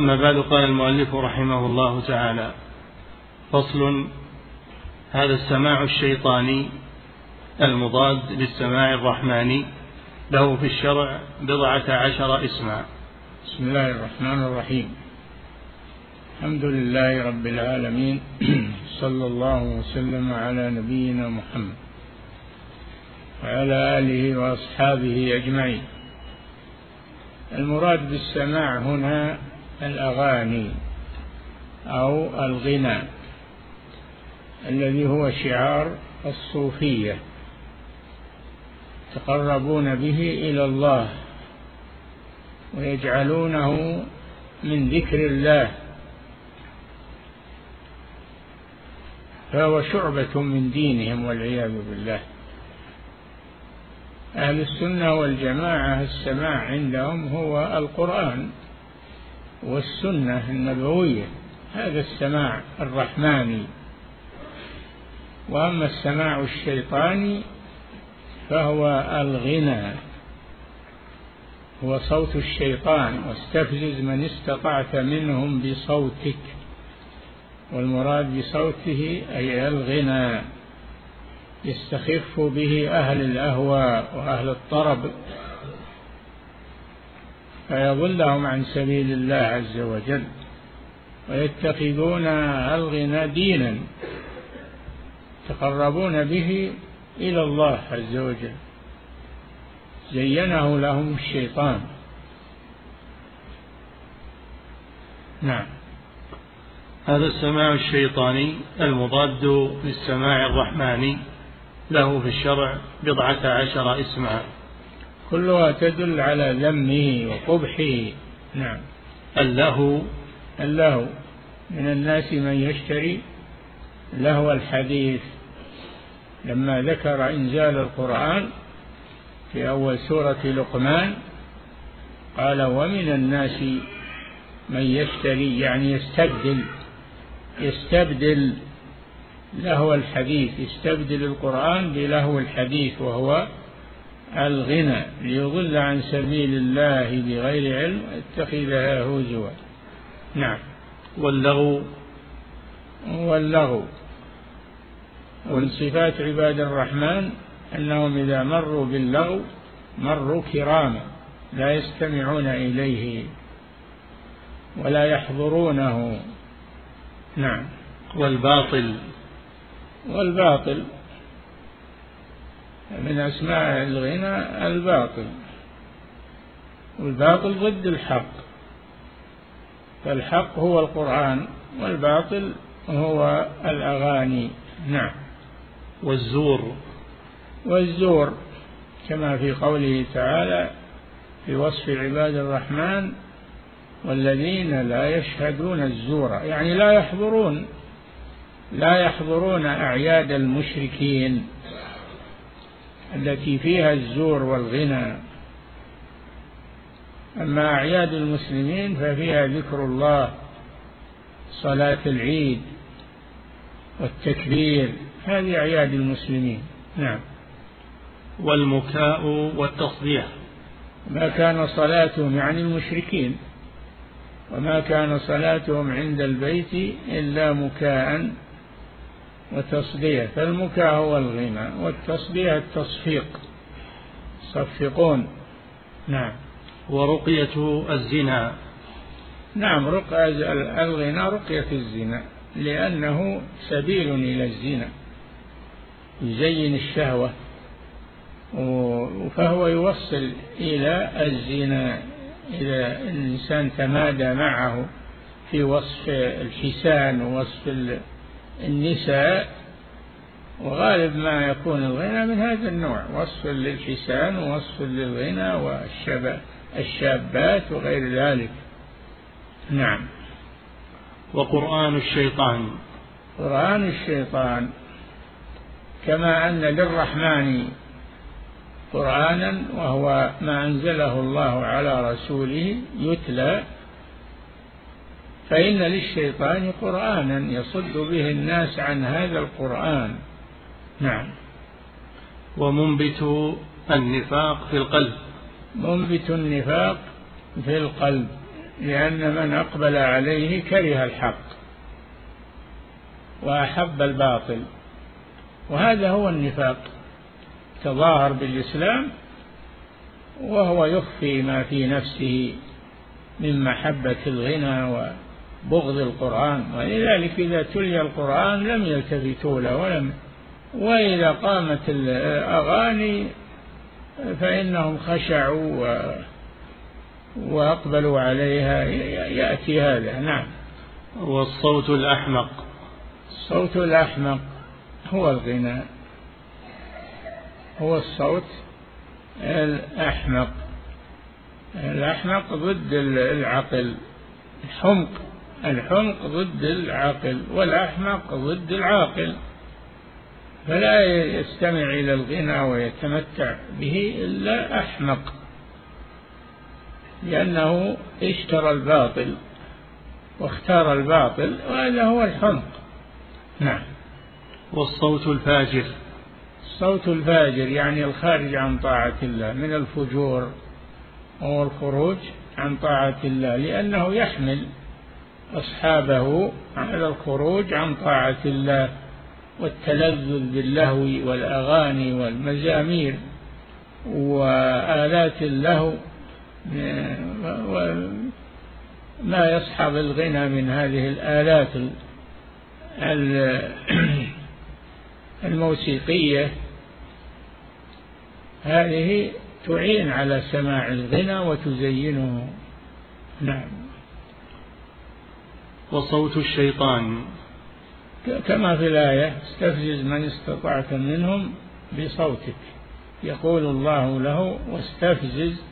أما بعد قال المؤلف رحمه الله تعالى فصل هذا السماع الشيطاني المضاد للسماع الرحماني له في الشرع بضعة عشر اسما بسم الله الرحمن الرحيم. الحمد لله رب العالمين صلى الله وسلم على نبينا محمد وعلى آله وأصحابه أجمعين. المراد بالسماع هنا الأغاني أو الغنى الذي هو شعار الصوفية يتقربون به إلى الله ويجعلونه من ذكر الله فهو شعبة من دينهم والعياذ بالله أهل السنة والجماعة السماع عندهم هو القرآن والسنة النبوية هذا السماع الرحماني. وأما السماع الشيطاني فهو الغنى هو صوت الشيطان. واستفزز من استطعت منهم بصوتك والمراد بصوته أي الغنى. يستخف به أهل الأهواء وأهل الطرب. فيضلهم عن سبيل الله عز وجل ويتخذون الغنى دينا يتقربون به إلى الله عز وجل. زينه لهم الشيطان. نعم. هذا السماع الشيطاني المضاد للسماع الرحماني. له في الشرع بضعة عشر اسما كلها تدل على ذمه وقبحه. نعم. اللهو. اللهو. من الناس من يشتري لهو الحديث. لما ذكر إنزال القرآن في أول سورة لقمان قال ومن الناس من يشتري يعني يستبدل. يستبدل لهو الحديث. يستبدل القرآن بلهو الحديث وهو الغنى ليضل عن سبيل الله بغير علم اتخذها هزوا. نعم. واللغو؟ واللغو. ومن صفات عباد الرحمن أنهم إذا مروا باللغو مروا كراما لا يستمعون إليه ولا يحضرونه. نعم. والباطل؟ والباطل. من أسماء الغنى الباطل. والباطل ضد الحق. فالحق هو القرآن والباطل هو الأغاني. نعم. والزور. والزور كما في قوله تعالى في وصف عباد الرحمن والذين لا يشهدون الزور. يعني لا يحضرون لا يحضرون أعياد المشركين. التي فيها الزور والغنى. أما أعياد المسلمين ففيها ذكر الله صلاة العيد والتكبير. هذه أعياد المسلمين. نعم. والمكاء والتصديح. ما كان صلاتهم يعني المشركين وما كان صلاتهم عند البيت إلا مكاء وتصدية فالمكاء هو الغنى والتصدية التصفيق. صفقون. نعم. ورقية الزنا. نعم رقية الغنى رقية الزنا لأنه سبيل إلى الزنا. يزين الشهوة فهو يوصل إلى الزنا إذا الإنسان تمادى معه في وصف الحسان ووصف النساء وغالب ما يكون الغنى من هذا النوع وصف للحسان ووصف للغنى والشباب الشابات وغير ذلك. نعم. وقرآن الشيطان. قرآن الشيطان كما أن للرحمن قرآنا وهو ما أنزله الله على رسوله يتلى فإن للشيطان قرآنا يصد به الناس عن هذا القرآن. نعم. ومنبت النفاق في القلب. منبت النفاق في القلب لأن من أقبل عليه كره الحق وأحب الباطل وهذا هو النفاق. تظاهر بالإسلام وهو يخفي ما في نفسه من محبة الغنى وبغض القرآن ولذلك إذا تلي القرآن لم يلتفتوا له ولم وإذا قامت الأغاني فإنهم خشعوا و وأقبلوا عليها. يأتي هذا. نعم. والصوت الأحمق. الصوت الأحمق هو الغناء. هو الصوت الأحمق. الأحمق ضد العقل. الحمق. الحمق ضد العقل والأحمق ضد العاقل. فلا يستمع إلى الغنى ويتمتع به إلا أحمق لأنه اشترى الباطل واختار الباطل وهذا هو الحمق. نعم. والصوت الفاجر. الصوت الفاجر يعني الخارج عن طاعة الله من الفجور هو الخروج عن طاعة الله لأنه يحمل أصحابه على الخروج عن طاعة الله والتلذذ باللهو والأغاني والمزامير وآلات اللهو ما يصحب الغنى من هذه الآلات الموسيقية. هذه تعين على سماع الغنى وتزينه. نعم. وصوت الشيطان. كما في الآية استفزز من استطعت منهم بصوتك. يقول الله له واستفزز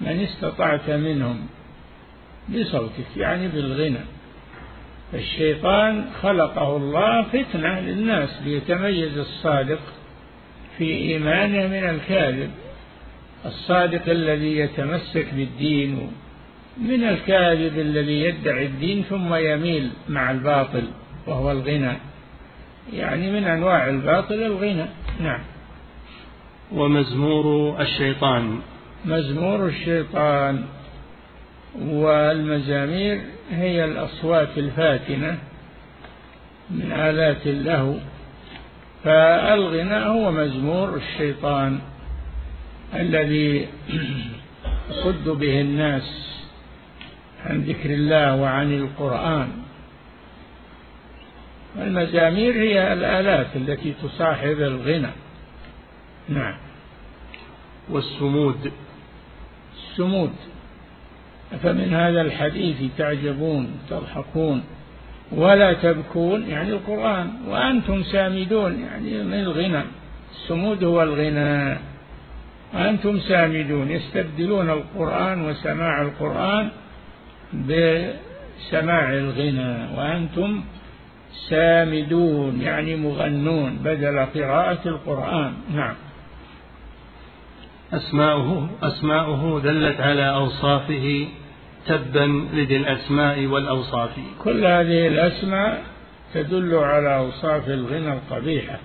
من استطعت منهم بصوتك يعني بالغنى. الشيطان خلقه الله فتنة للناس ليتميز الصادق في إيمانه من الكاذب. الصادق الذي يتمسك بالدين من الكاذب الذي يدعي الدين ثم يميل مع الباطل وهو الغنى. يعني من أنواع الباطل الغنى. نعم. ومزمور الشيطان. مزمور الشيطان. والمزامير هي الأصوات الفاتنة من آلات اللهو. فالغناء هو مزمور الشيطان الذي يصد به الناس عن ذكر الله وعن القرآن. المزامير هي الآلات التي تصاحب الغنى. نعم. والسمود. السمود. فمن هذا الحديث تعجبون تضحكون ولا تبكون يعني القرآن. وأنتم سامدون يعني من الغنى. السمود هو الغنى. وأنتم سامدون يستبدلون القرآن وسماع القرآن بسماع الغنى وأنتم سامدون يعني مغنون بدل قراءة القرآن. نعم. أسماؤه أسماؤه دلت على أوصافه تبا لذي الأسماء والأوصاف. كل هذه الأسماء تدل على أوصاف الغنى القبيحة.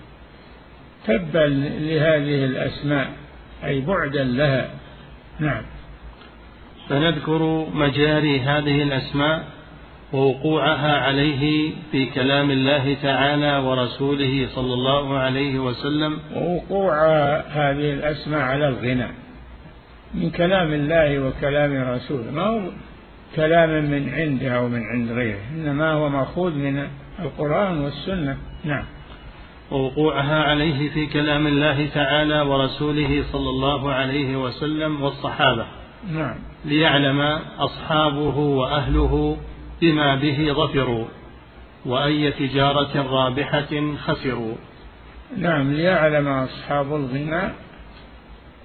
تبا لهذه الأسماء أي بعدا لها. نعم. فنذكر مجاري هذه الأسماء ووقوعها عليه في كلام الله تعالى ورسوله صلى الله عليه وسلم. ووقوع هذه الأسماء على الغنى. من كلام الله وكلام رسوله. ما هو كلام من عنده أو من عند غيره. إنما هو مأخوذ من القرآن والسنة. نعم. ووقوعها عليه في كلام الله تعالى ورسوله صلى الله عليه وسلم والصحابة. نعم. ليعلم أصحابه وأهله بما به ظفروا وأي تجارة رابحة خسروا. نعم ليعلم أصحاب الغنى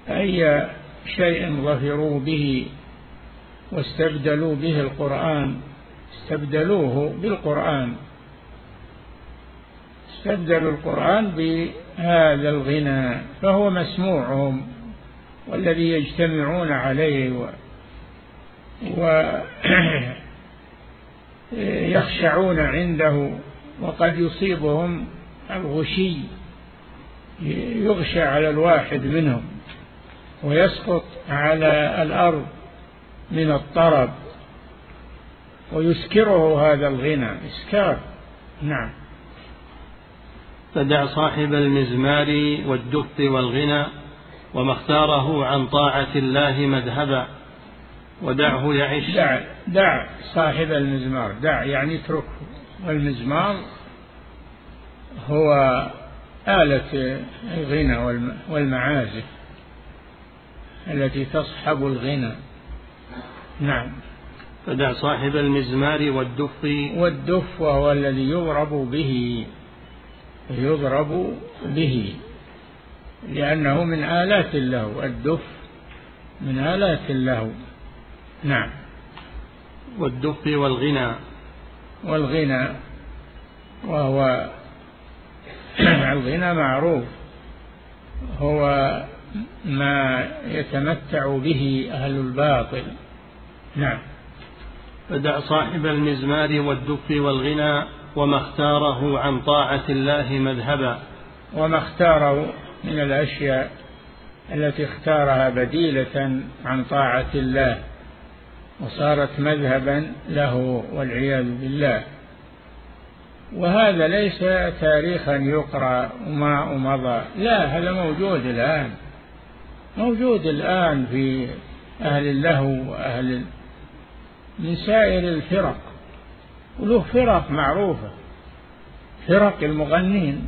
أي شيء ظفروا به واستبدلوا به القرآن. استبدلوه بالقرآن. استبدلوا القرآن بهذا الغنى فهو مسموعهم والذي يجتمعون عليه و, و يخشعون عنده وقد يصيبهم الغشي يغشى على الواحد منهم ويسقط على الأرض من الطرب ويسكره هذا الغنى. إسكار نعم. فدع صاحب المزمار والدف والغنى وما اختاره عن طاعة الله مذهبا. ودعه يعيش. دع دع صاحب المزمار دع يعني اتركه. والمزمار هو آلة الغنى والمعازف التي تصحب الغنى. نعم. فدع صاحب المزمار والدف. والدف وهو الذي يضرب به يضرب به لأنه من آلات اللهو الدف من آلات اللهو نعم. والدف والغنى. والغنى وهو الغنى معروف. هو ما يتمتع به أهل الباطل. نعم. فدع صاحب المزمار والدف والغنى وما اختاره عن طاعة الله مذهبا. وما اختاره من الأشياء التي اختارها بديلة عن طاعة الله. وصارت مذهبا له والعياذ بالله. وهذا ليس تاريخا يقرأ وما مضى لا هذا موجود الآن. موجود الآن في أهل اللهو وأهل من سائر الفرق. وله فرق معروفة. فرق المغنين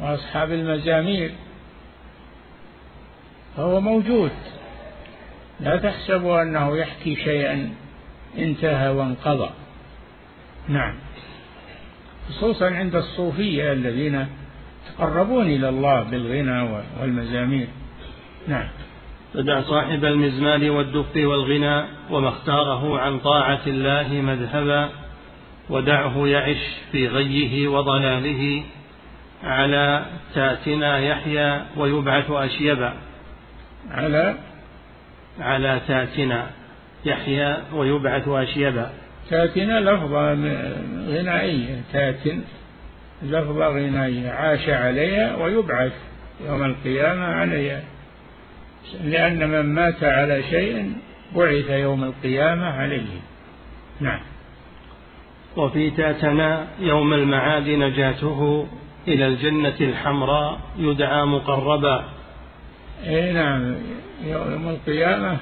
وأصحاب المزامير فهو موجود. لا تحسبوا أنه يحكي شيئا انتهى وانقضى. نعم. خصوصا عند الصوفية الذين يتقربون إلى الله بالغنى والمزامير. نعم. فدع صاحب المزمار والدف والغنى وما اختاره عن طاعة الله مذهبا ودعه يعش في غيه وضلاله على تاتنا يحيى ويبعث أشيبا. على على تاتنا يحيى ويبعث أشيبا تاتنا لفظة غنائية. تاتن لفظة غنائية. عاش عليها ويبعث يوم القيامة عليها. لأن من مات على شيء بعث يوم القيامة عليه. نعم. وفي تاتنا يوم المعاد نجاته إلى الجنة الحمراء يدعى مقربا. اي نعم. يوم القيامة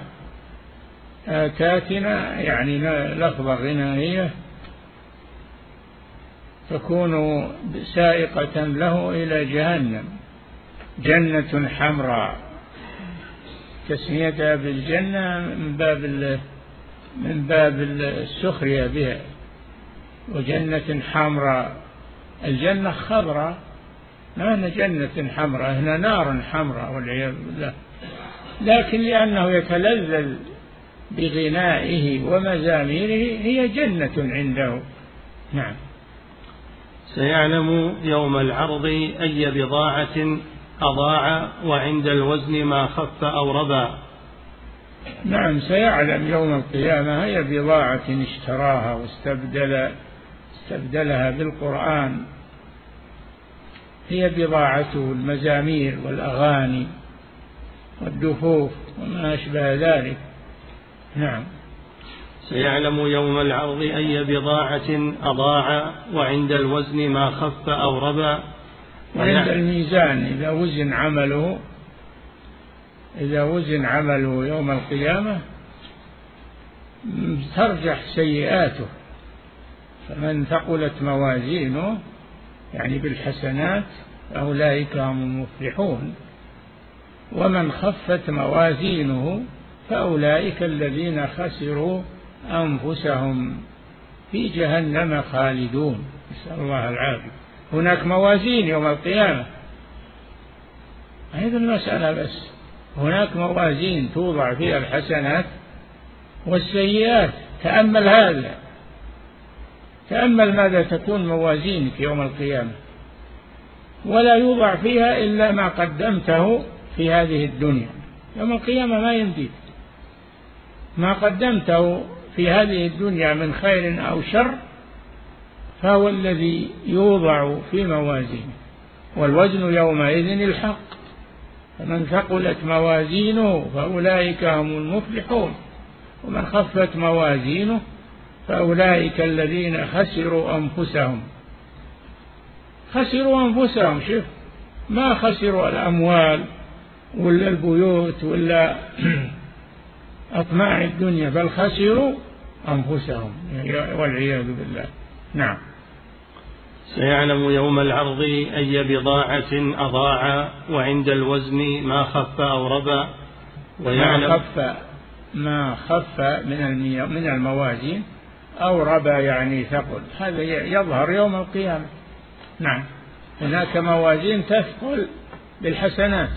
تاتنا يعني لفظة غنائية تكون سائقة له إلى جهنم. جنة حمراء. تسميتها بالجنة من باب من باب السخرية بها. وجنة حمراء. الجنة خضراء. ما هنا جنة حمراء هنا نار حمراء والعياذ بالله. لكن لأنه يتلذذ بغنائه ومزاميره هي جنة عنده. نعم. سيعلم يوم العرض أي بضاعة أضاع وعند الوزن ما خف أو ربا. نعم سيعلم يوم القيامة هي بضاعة اشتراها واستبدل استبدلها بالقرآن. هي بضاعته المزامير والأغاني والدفوف وما أشبه ذلك. نعم. سيعلم يوم العرض أي بضاعة أضاع وعند الوزن ما خف أو ربا. وعند الميزان إذا وزن عمله إذا وزن عمله يوم القيامة ترجح سيئاته. فمن ثقلت موازينه يعني بالحسنات فأولئك هم المفلحون. ومن خفت موازينه فأولئك الذين خسروا أنفسهم في جهنم خالدون. نسأل الله العافية. هناك موازين يوم القيامة. هذه المسألة بس. هناك موازين توضع فيها الحسنات والسيئات. تأمل هذا. تأمل ماذا تكون موازينك يوم القيامة. ولا يوضع فيها إلا ما قدمته في هذه الدنيا. يوم القيامة ما يمديك. ما قدمته في هذه الدنيا من خير أو شر فهو الذي يوضع في موازينه. والوزن يومئذ الحق. فمن ثقلت موازينه فأولئك هم المفلحون. ومن خفت موازينه فأولئك الذين خسروا أنفسهم. خسروا أنفسهم شوف ما خسروا الأموال ولا البيوت ولا أطماع الدنيا بل خسروا أنفسهم والعياذ بالله. نعم. سيعلم يوم العرض أي بضاعة أضاع وعند الوزن ما خف أو ربى ويعلم ما خف ما خف من من الموازين. أو ربى يعني ثقل. هذا يظهر يوم القيامة. نعم. هناك موازين تثقل بالحسنات.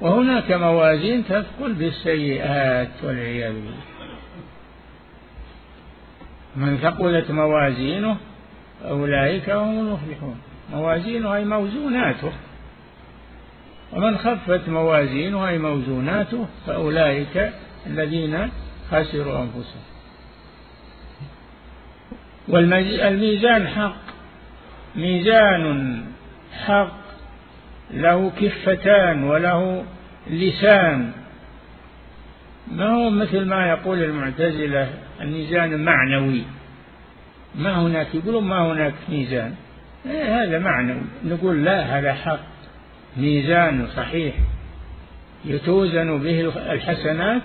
وهناك موازين تثقل بالسيئات والعياذ بالله. من ثقلت موازينه أولئك هم المفلحون. موازينه أي موزوناته. ومن خفت موازينه أي موزوناته فأولئك الذين خسروا أنفسهم. والميزان حق. ميزان حق. له كفتان وله لسان. ما هو مثل ما يقول المعتزلة الميزان معنوي. ما هناك؟ يقولون ما هناك ميزان. إيه هذا معنوي. نقول لا هذا حق. ميزان صحيح. يتوزن به الحسنات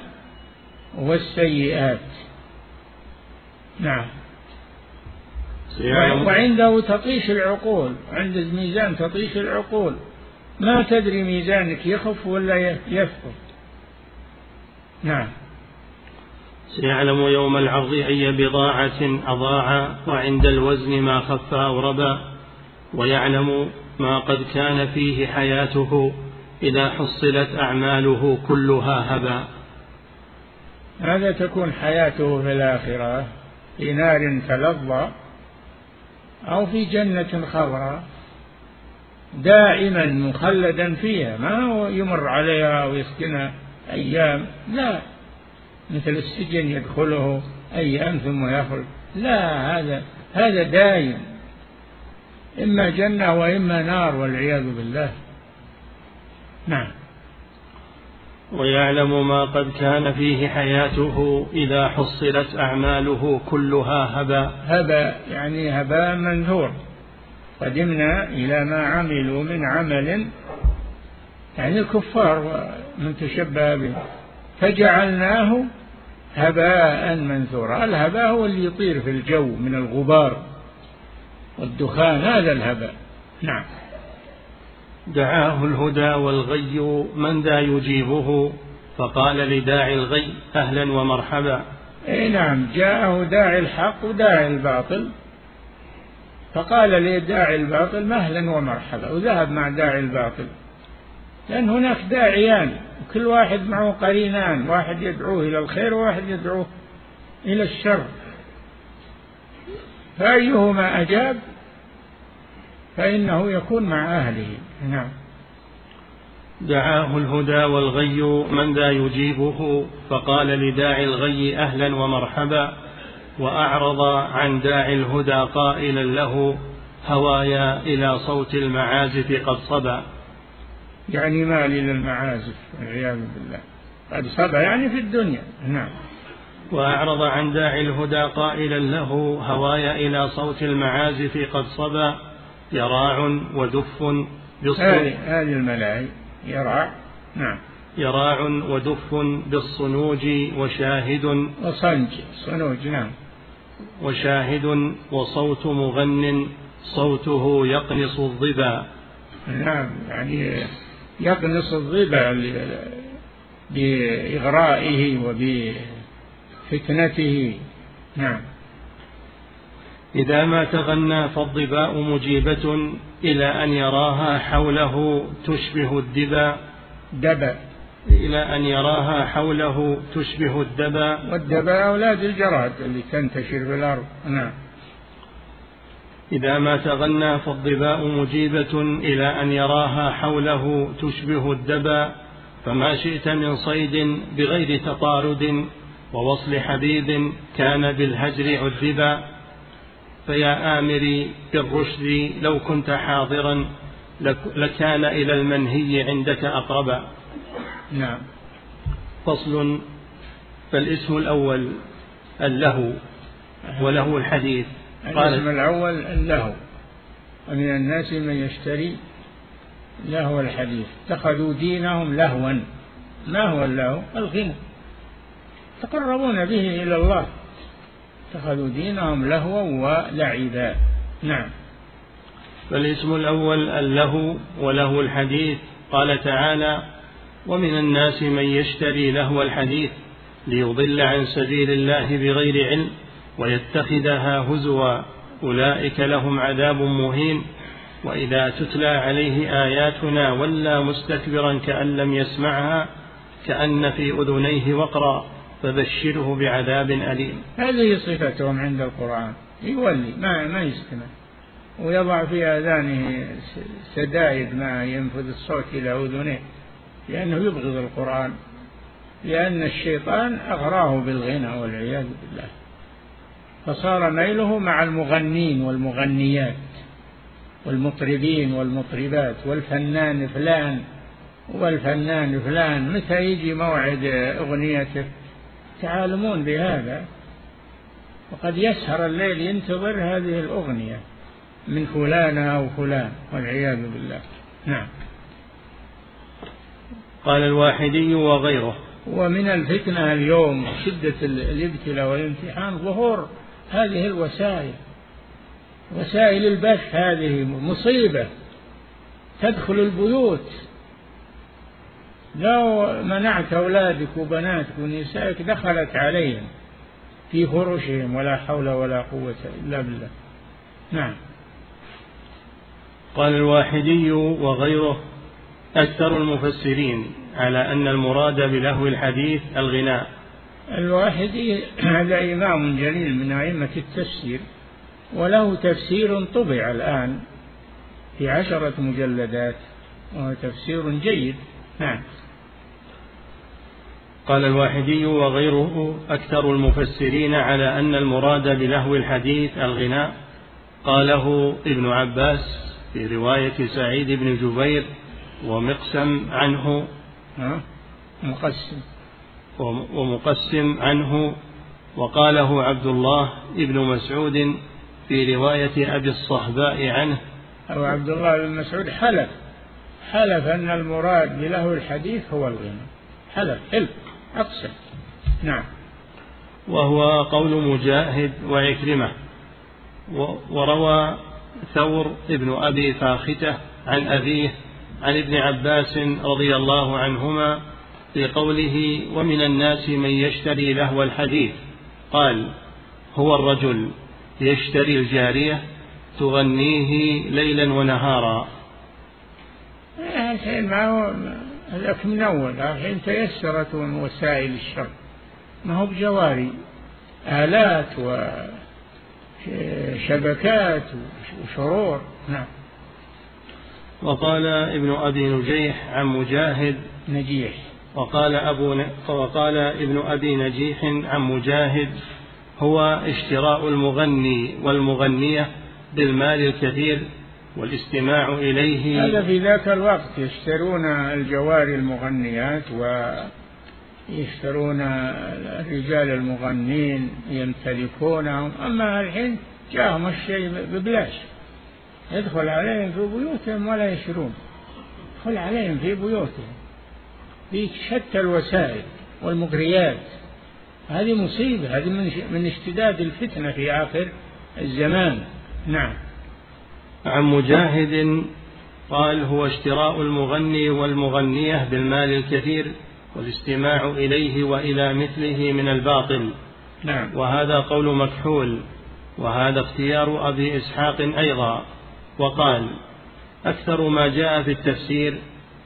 والسيئات. نعم. وعنده تطيش العقول عند الميزان تطيش العقول. ما تدري ميزانك يخف ولا يثقل نعم. سيعلم يوم العرض أي بضاعة أضاع وعند الوزن ما خف أو ربى ويعلم ما قد كان فيه حياته إذا حصلت أعماله كلها هبا. ماذا تكون حياته في الآخرة في نار تلظى. أو في جنة خضراء دائما مخلدا فيها ما هو يمر عليها ويسكنها أيام؟ لا. مثل السجن يدخله أيام ثم يخرج. لا هذا هذا دائم. إما جنة وإما نار والعياذ بالله. نعم. ويعلم ما قد كان فيه حياته إذا حصلت أعماله كلها هبا هبا يعني هباء منثور. قدمنا إلى ما عملوا من عمل يعني الكفار ومن تشبه به فجعلناه هباء منثورا. الهباء هو اللي يطير في الجو من الغبار والدخان هذا الهباء. نعم. دعاه الهدى والغي من ذا يجيبه فقال لداعي الغي أهلا ومرحبا. إي نعم جاءه داعي الحق وداعي الباطل. فقال لداعي الباطل مهلا ومرحبا وذهب مع داعي الباطل. لأن هناك داعيان وكل واحد معه قرينان واحد يدعوه إلى الخير وواحد يدعوه إلى الشر. فأيهما أجاب؟ فإنه يكون مع أهله. نعم. دعاه الهدى والغي من ذا يجيبه فقال لداعي الغي أهلا ومرحبا وأعرض عن داعي الهدى قائلا له هوايا إلى صوت المعازف قد صبا. يعني مال إلى المعازف والعياذ بالله. قد صبا يعني في الدنيا. نعم. وأعرض عن داعي الهدى قائلا له هوايا إلى صوت المعازف قد صبا. يراع ودف هذه الملاهي. يراع. نعم. يراع ودف بالصنوج وشاهد. وصنج. صنوج. نعم. وشاهد وصوت مغن. صوته يقنص الظبا. نعم. يعني يقنص الظبا بإغرائه وبفتنته. نعم. إذا ما تغنى فالظباء مجيبة إلى أن يراها حوله تشبه الدبا. دبا. إلى أن يراها حوله تشبه الدبا. والدبا أولاد الجراد اللي تنتشر في الأرض. نعم. إذا ما تغنى فالظباء مجيبة إلى أن يراها حوله تشبه الدبا. فما شئت من صيد بغير تطارد ووصل حبيب كان بالهجر عذبا. فيا آمري بالرشد لو كنت حاضرا لكان إلى المنهي عندك أقربا نعم. فصل فالاسم الأول اللهو وله الحديث. الاسم الأول اللهو ومن الناس من يشتري لهو الحديث. اتخذوا دينهم لهوا. ما هو اللهو الغنى. يتقربون به إلى الله. اتخذوا دينهم لهوا ولعبا. نعم. فالاسم الأول اللهو وله الحديث. قال تعالى ومن الناس من يشتري لهو الحديث ليضل عن سبيل الله بغير علم ويتخذها هزوا. أولئك لهم عذاب مهين. وإذا تتلى عليه آياتنا ولى مستكبرا كأن لم يسمعها كأن في أذنيه وقرا. فبشره بعذاب أليم. هذه صفتهم عند القرآن. يولي ما ما يستمع ويضع في آذانه سدائد ما ينفذ الصوت إلى أذنيه لأنه يبغض القرآن. لأن الشيطان أغراه بالغنى والعياذ بالله. فصار ميله مع المغنين والمغنيات والمطربين والمطربات والفنان فلان والفنان فلان. متى يجي موعد أغنيته؟ تعالمون بهذا وقد يسهر الليل ينتظر هذه الأغنية من فلان أو فلان والعياذ بالله. نعم. قال الواحدي وغيره. ومن الفتنة اليوم شدة الابتلاء والامتحان ظهور هذه الوسائل. وسائل البث هذه مصيبة. تدخل البيوت. لو منعت أولادك وبناتك ونسائك دخلت عليهم في فرشهم ولا حول ولا قوة إلا بالله. نعم. قال الواحدي وغيره أكثر المفسرين على أن المراد بلهو الحديث الغناء. الواحدي هذا إمام جليل من أئمة التفسير وله تفسير طبع الآن في عشرة مجلدات وهو تفسير جيد. نعم. قال الواحدي وغيره أكثر المفسرين على أن المراد بلهو الحديث الغناء قاله ابن عباس في رواية سعيد بن جبير ومقسم عنه. مقسم. ومقسم عنه وقاله عبد الله بن مسعود في رواية أبي الصهباء عنه. أو عبد الله بن مسعود حلف. حلف أن المراد بلهو الحديث هو الغنى حلف حلف. أقسم نعم. وهو قول مجاهد وعكرمة. وروى ثور ابن أبي فاختة عن أبيه عن ابن عباس رضي الله عنهما في قوله ومن الناس من يشتري لهو الحديث قال هو الرجل يشتري الجارية تغنيه ليلا ونهارا الحين ما هو هذاك من أول الحين تيسرت وسائل الشر. ما هو بجواري. آلات وشبكات وشرور. نعم. وقال ابن أبي نجيح عن مجاهد. نجيح. وقال أبو ن... وقال ابن أبي نجيح عن مجاهد. هو اشتراء المغني والمغنية بالمال الكثير. والاستماع إليه. هذا في ذاك الوقت يشترون الجواري المغنيات ويشترون الرجال المغنين يمتلكونهم. أما الحين جاءهم الشيء ببلاش. يدخل عليهم في بيوتهم ولا يشرون يدخل عليهم في بيوتهم. بشتى الوسائل والمغريات. هذه مصيبة. هذه من اشتداد الفتنة في آخر الزمان. نعم. عن مجاهد قال هو اشتراء المغني والمغنية بالمال الكثير والاستماع إليه وإلى مثله من الباطل. نعم. وهذا قول مكحول وهذا اختيار أبي إسحاق أيضا. وقال أكثر ما جاء في التفسير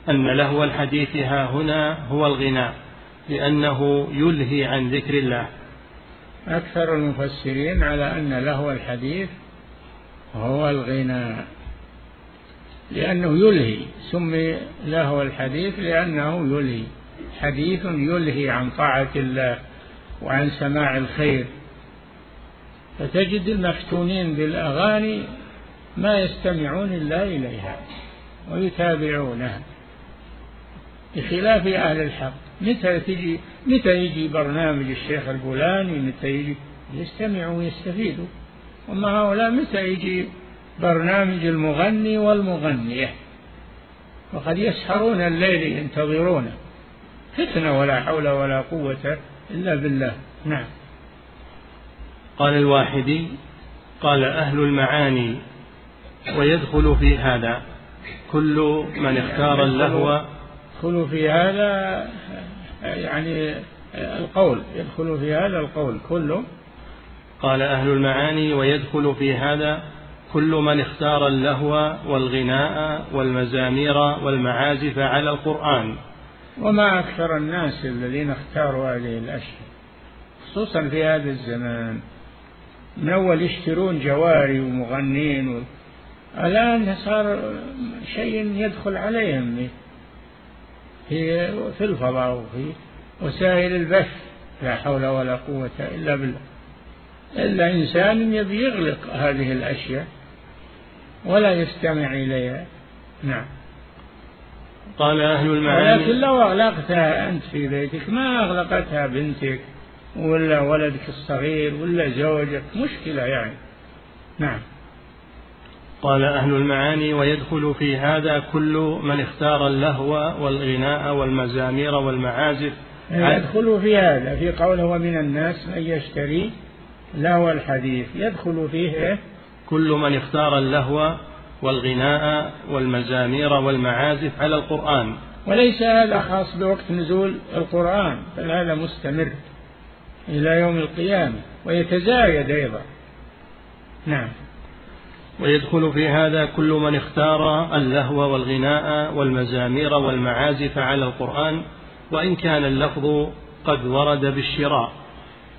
أن لهو الحديث ها هنا هو الغناء لأنه يلهي عن ذكر الله. أكثر المفسرين على أن لهو الحديث هو الغناء لأنه يلهي. سمي لهو الحديث لأنه يلهي. حديث يلهي عن طاعة الله وعن سماع الخير. فتجد المفتونين بالأغاني ما يستمعون إلا إليها ويتابعونها بخلاف أهل الحق. متى تجي متى يجي برنامج الشيخ الفلاني متى يجي؟ يستمعوا ويستفيدوا. أما هؤلاء متى يجي برنامج المغني والمغنية. وقد يسهرون الليل ينتظرونه فتنة ولا حول ولا قوة إلا بالله. نعم. قال الواحدي قال أهل المعاني ويدخل في هذا. كل من اختار اللهو. يدخل في هذا يعني القول. يدخل في هذا القول. كله قال أهل المعاني ويدخل في هذا كل من اختار اللهو والغناء والمزامير والمعازف على القرآن. وما أكثر الناس الذين اختاروا هذه الأشياء خصوصا في هذا الزمان. من أول يشترون جواري ومغنين الآن صار شيء يدخل عليهم. في في الفضاء وفي وسائل البث لا حول ولا قوة إلا بالله. إلا إنسان يبي يغلق هذه الأشياء ولا يستمع إليها. نعم. قال أهل المعاني ولكن لو أغلقتها أنت في بيتك ما أغلقتها بنتك ولا ولدك الصغير ولا زوجك مشكلة يعني. نعم. قال أهل المعاني ويدخل في هذا كل من اختار اللهو والغناء والمزامير والمعازف. يدخل في هذا في قوله ومن الناس من يشتري لهو الحديث. يدخل فيه كل من اختار اللهو والغناء والمزامير والمعازف على القرآن. وليس هذا خاص بوقت نزول القرآن بل هذا مستمر إلى يوم القيامة ويتزايد أيضا. نعم. ويدخل في هذا كل من اختار اللهو والغناء والمزامير والمعازف على القرآن وإن كان اللفظ قد ورد بالشراء.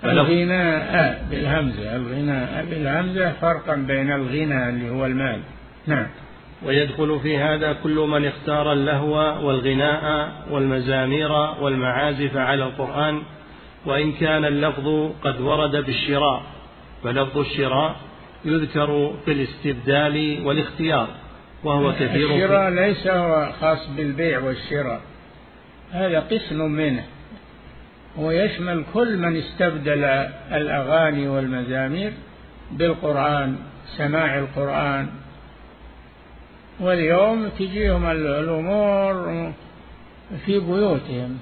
الغناء بالهمزة الغناء بالهمزة فرقا بين الغنى اللي هو المال. نعم. ويدخل في هذا كل من اختار اللهو والغناء والمزامير والمعازف على القرآن وإن كان اللفظ قد ورد بالشراء. فلفظ الشراء يذكر في الاستبدال والاختيار وهو كثير الشراء ليس هو خاص بالبيع والشراء هذا قسم منه. ويشمل كل من استبدل الأغاني والمزامير بالقرآن سماع القرآن. واليوم تجيهم الأمور في بيوتهم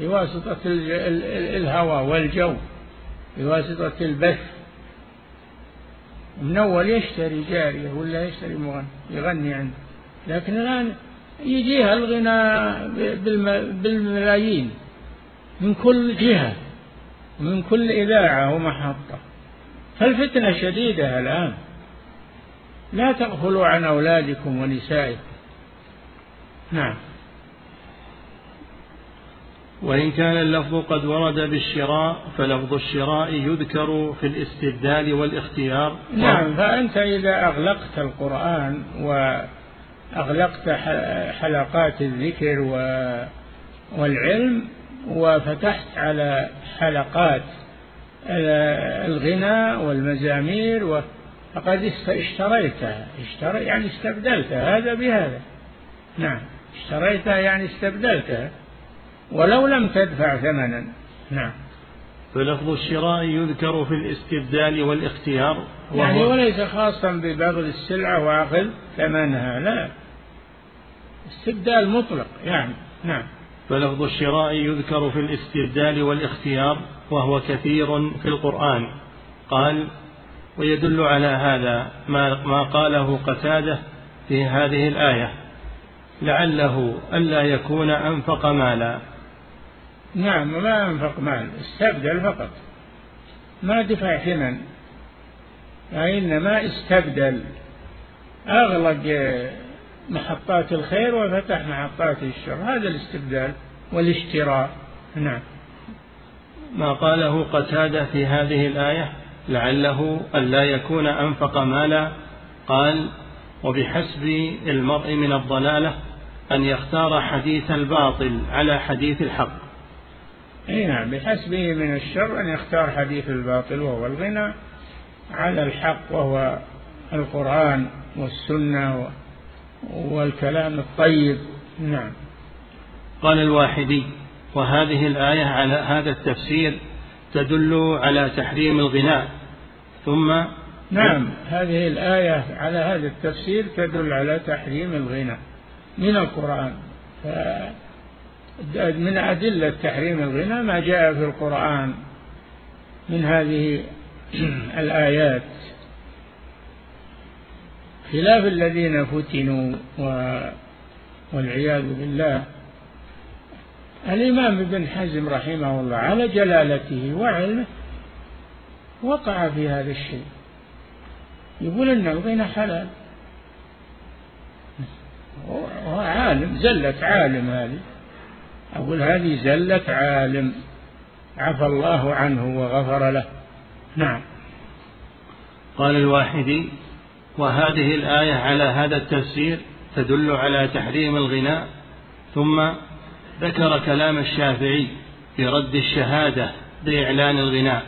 بواسطة الهواء والجو بواسطة البث. من أول يشتري جارية ولا يشتري مغني يغني عنده. لكن الآن يجيها الغناء بالملايين. من كل جهة من كل إذاعة ومحطة. فالفتنة شديدة الآن. لا تغفلوا عن أولادكم ونسائكم. نعم. وإن كان اللفظ قد ورد بالشراء فلفظ الشراء يذكر في الاستبدال والاختيار. نعم فأنت إذا أغلقت القرآن وأغلقت حلقات الذكر والعلم وفتحت على حلقات الغناء والمزامير فقد اشتريتها. اشتري يعني استبدلتها. هذا بهذا. نعم. اشتريتها يعني استبدلتها. ولو لم تدفع ثمنا. نعم. فلفظ الشراء يذكر في الاستبدال والاختيار يعني وليس خاصا ببذل السلعة وأخذ ثمنها لا. استبدال مطلق يعني. نعم. فلفظ الشراء يذكر في الاستبدال والاختيار وهو كثير في القرآن. قال ويدل على هذا ما, ما قاله قتادة في هذه الآية لعله ألا يكون أنفق مالا. نعم ما أنفق مال استبدل فقط. ما دفع ثمن وإنما استبدل. أغلق محطات الخير وفتح محطات الشر. هذا الاستبدال والاشتراء. نعم. ما قاله قتادة في هذه الآية؟ لعله ألا يكون أنفق مالا. قال وبحسب المرء من الضلالة أن يختار حديث الباطل على حديث الحق. إي نعم. بحسبه من الشر أن يختار حديث الباطل وهو الغنى على الحق وهو القرآن والسنة والكلام الطيب. نعم. قال الواحدي وهذه الآية على هذا التفسير تدل على تحريم الغناء. ثم نعم هذه الآية على هذا التفسير تدل على تحريم الغناء من القرآن. من أدلة تحريم الغنى ما جاء في القرآن من هذه الآيات. خلاف الذين فتنوا والعياذ بالله. الإمام ابن حزم رحمه الله على جلالته وعلمه وقع في هذا الشيء. يقول أن الغنى حلال. هو عالم زلة عالم هذه. أقول هذه زلة عالم. عفى الله عنه وغفر له. نعم. قال الواحدي وهذه الآية على هذا التفسير تدل على تحريم الغناء. ثم ذكر كلام الشافعي في رد الشهادة بإعلان الغناء.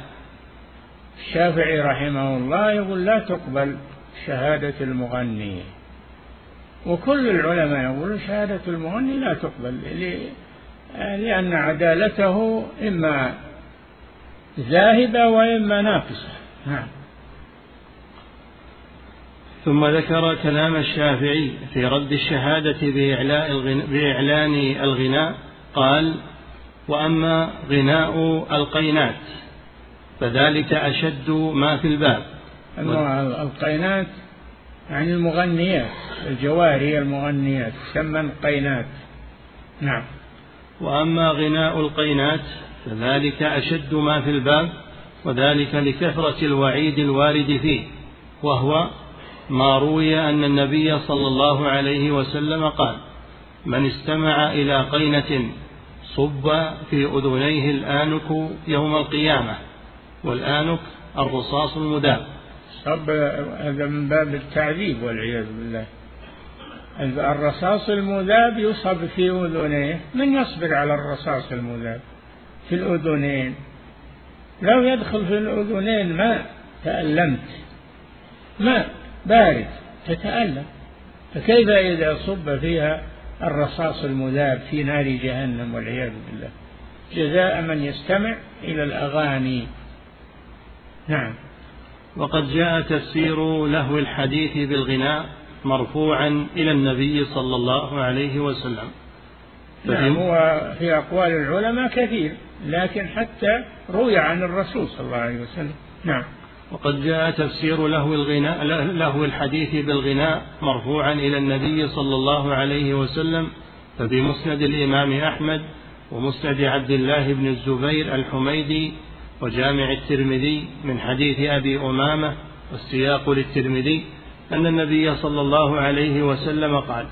الشافعي رحمه الله يقول لا تقبل شهادة المغني. وكل العلماء يقولون شهادة المغني لا تقبل لأن عدالته إما ذاهبة وإما ناقصة. نعم. ثم ذكر كلام الشافعي في رد الشهادة بإعلان الغناء قال وأما غناء القينات فذلك أشد ما في الباب. القينات يعني المغنيات الجواري المغنيات تسمى القينات نعم. وأما غناء القينات فذلك أشد ما في الباب وذلك لكثرة الوعيد الوارد فيه وهو ما روي أن النبي صلى الله عليه وسلم قال من استمع إلى قينة صب في أذنيه الآنك يوم القيامة والآنك الرصاص المداب صب هذا من باب التعذيب والعياذ بالله. الرصاص المذاب يصب في أذنيه من يصبر على الرصاص المذاب؟ في الأذنين. لو يدخل في الأذنين ماء تألمت. ماء. بارد تتألم. فكيف إذا صب فيها الرصاص المذاب في نار جهنم والعياذ بالله؟ جزاء من يستمع إلى الأغاني. نعم. وقد جاء تفسير لهو الحديث بالغناء مرفوعا إلى النبي صلى الله عليه وسلم. نعم هو في أقوال العلماء كثير لكن حتى روي عن الرسول صلى الله عليه وسلم. نعم. وقد جاء تفسير لهو الغناء لهو الحديث بالغناء مرفوعا إلى النبي صلى الله عليه وسلم ففي مسند الإمام أحمد ومسند عبد الله بن الزبير الحميدي وجامع الترمذي من حديث أبي أمامة والسياق للترمذي أن النبي صلى الله عليه وسلم قال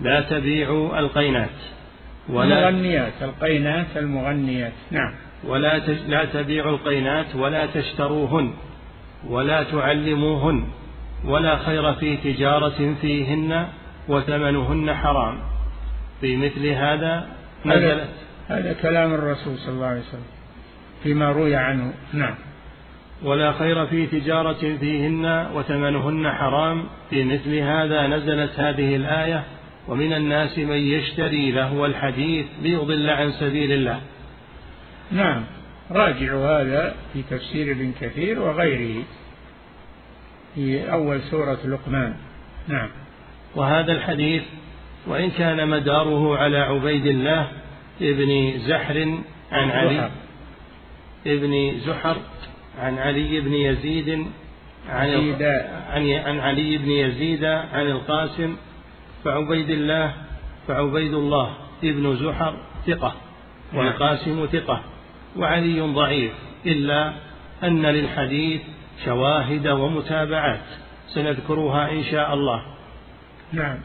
لا تبيعوا القينات ولا المغنيات القينات المغنيات نعم. ولا لا تبيعوا القينات ولا تشتروهن ولا تعلموهن ولا خير في تجارة فيهن وثمنهن حرام. في مثل هذا نزلت هذا كلام الرسول صلى الله عليه وسلم فيما روي عنه. نعم. ولا خير في تجارة فيهن وثمنهن حرام. في مثل هذا نزلت هذه الآية ومن الناس من يشتري لهو الحديث ليضل عن سبيل الله. نعم. راجعوا هذا في تفسير ابن كثير وغيره في أول سورة لقمان. نعم. وهذا الحديث وإن كان مداره على عبيد الله ابن زحر عن علي ابن زحر عن علي بن يزيد عن عن عن علي بن يزيد عن القاسم فعبيد الله فعبيد الله ابن زحر ثقة والقاسم ثقة. وعلي ضعيف إلا أن للحديث شواهد ومتابعات. سنذكرها إن شاء الله. نعم.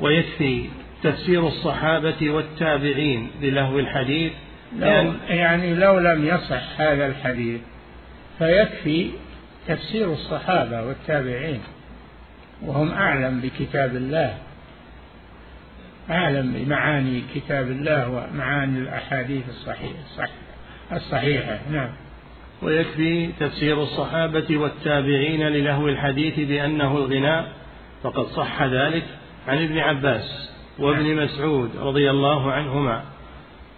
ويكفي تفسير الصحابة والتابعين للهو الحديث لو يعني لو لم يصح هذا الحديث فيكفي تفسير الصحابة والتابعين. وهم أعلم بكتاب الله أعلم بمعاني كتاب الله ومعاني الأحاديث الصحيحة الصحيحة. نعم. ويكفي تفسير الصحابة والتابعين للهو الحديث بأنه الغناء فقد صح ذلك عن ابن عباس وابن مسعود رضي الله عنهما.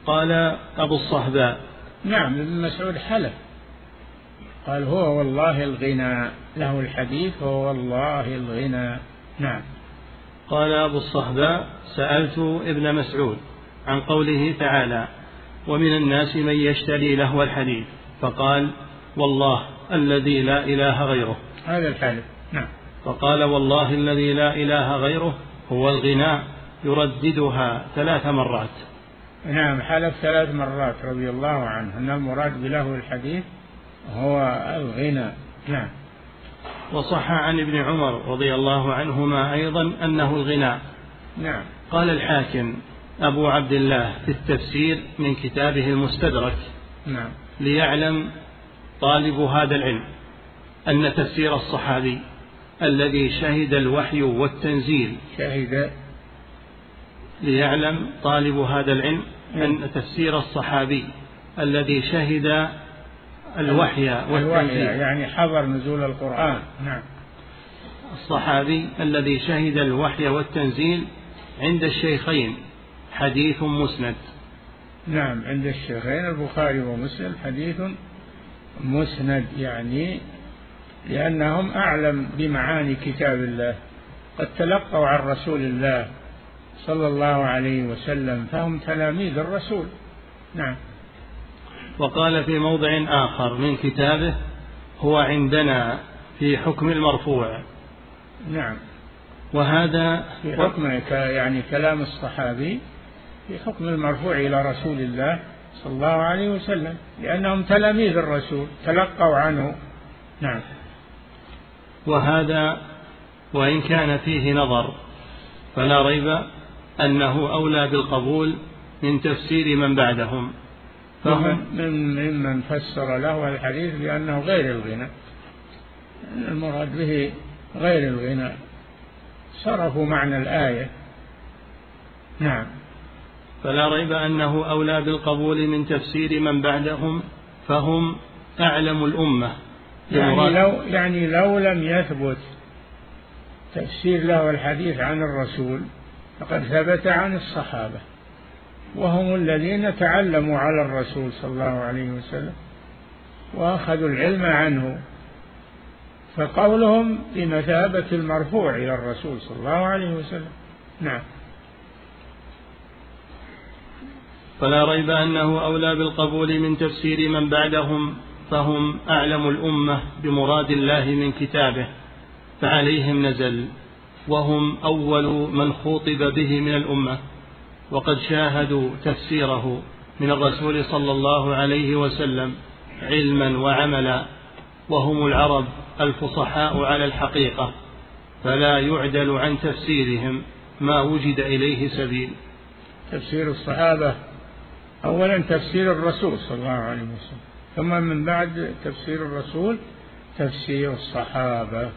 قال أبو الصهباء نعم ابن مسعود حلف. قال هو والله الغنى له الحديث هو والله الغنى نعم. قال أبو الصهباء سألت ابن مسعود عن قوله تعالى ومن الناس من يشتري لهو الحديث فقال والله الذي لا إله غيره. هذا الحلف نعم. فقال والله الذي لا إله غيره هو الغناء يرددها ثلاث مرات. نعم حلف ثلاث مرات رضي الله عنه. أن المراد بلهو الحديث هو الغنى نعم. وصح عن ابن عمر رضي الله عنهما أيضا أنه الغناء. نعم. قال الحاكم أبو عبد الله في التفسير من كتابه المستدرك. نعم. ليعلم طالب هذا العلم أن تفسير الصحابي الذي شهد الوحي والتنزيل. شهد. ليعلم طالب هذا العلم أن تفسير الصحابي الذي شهد الوحي والتنزيل. يعني حضر نزول القرآن. نعم. الصحابي الذي شهد الوحي والتنزيل عند الشيخين. حديث مسند. نعم عند الشيخين البخاري ومسلم حديث مسند يعني لأنهم أعلم بمعاني كتاب الله. قد تلقوا عن رسول الله صلى الله عليه وسلم فهم تلاميذ الرسول. نعم. وقال في موضع آخر من كتابه هو عندنا في حكم المرفوع. نعم. وهذا في حكم يعني كلام الصحابي في حكم المرفوع إلى رسول الله صلى الله عليه وسلم لأنهم تلاميذ الرسول تلقوا عنه. نعم. وهذا وإن كان فيه نظر فلا ريب أنه أولى بالقبول من تفسير من بعدهم. فهم من ممن فسر له الحديث بأنه غير الغنى. المراد به غير الغنى. صرفوا معنى الآية. نعم. فلا ريب أنه أولى بالقبول من تفسير من بعدهم فهم أعلم الأمة. يعني لو يعني لو لم يثبت تفسير له الحديث عن الرسول فقد ثبت عن الصحابة. وهم الذين تعلموا على الرسول صلى الله عليه وسلم وأخذوا العلم عنه. فقولهم بمثابة المرفوع إلى الرسول صلى الله عليه وسلم. نعم. فلا ريب أنه أولى بالقبول من تفسير من بعدهم فهم أعلم الأمة بمراد الله من كتابه فعليهم نزل وهم أول من خوطب به من الأمة وقد شاهدوا تفسيره من الرسول صلى الله عليه وسلم علما وعملا وهم العرب الفصحاء على الحقيقة فلا يعدل عن تفسيرهم ما وجد إليه سبيل. تفسير الصحابة أولا تفسير الرسول صلى الله عليه وسلم ثم من بعد تفسير الرسول تفسير الصحابة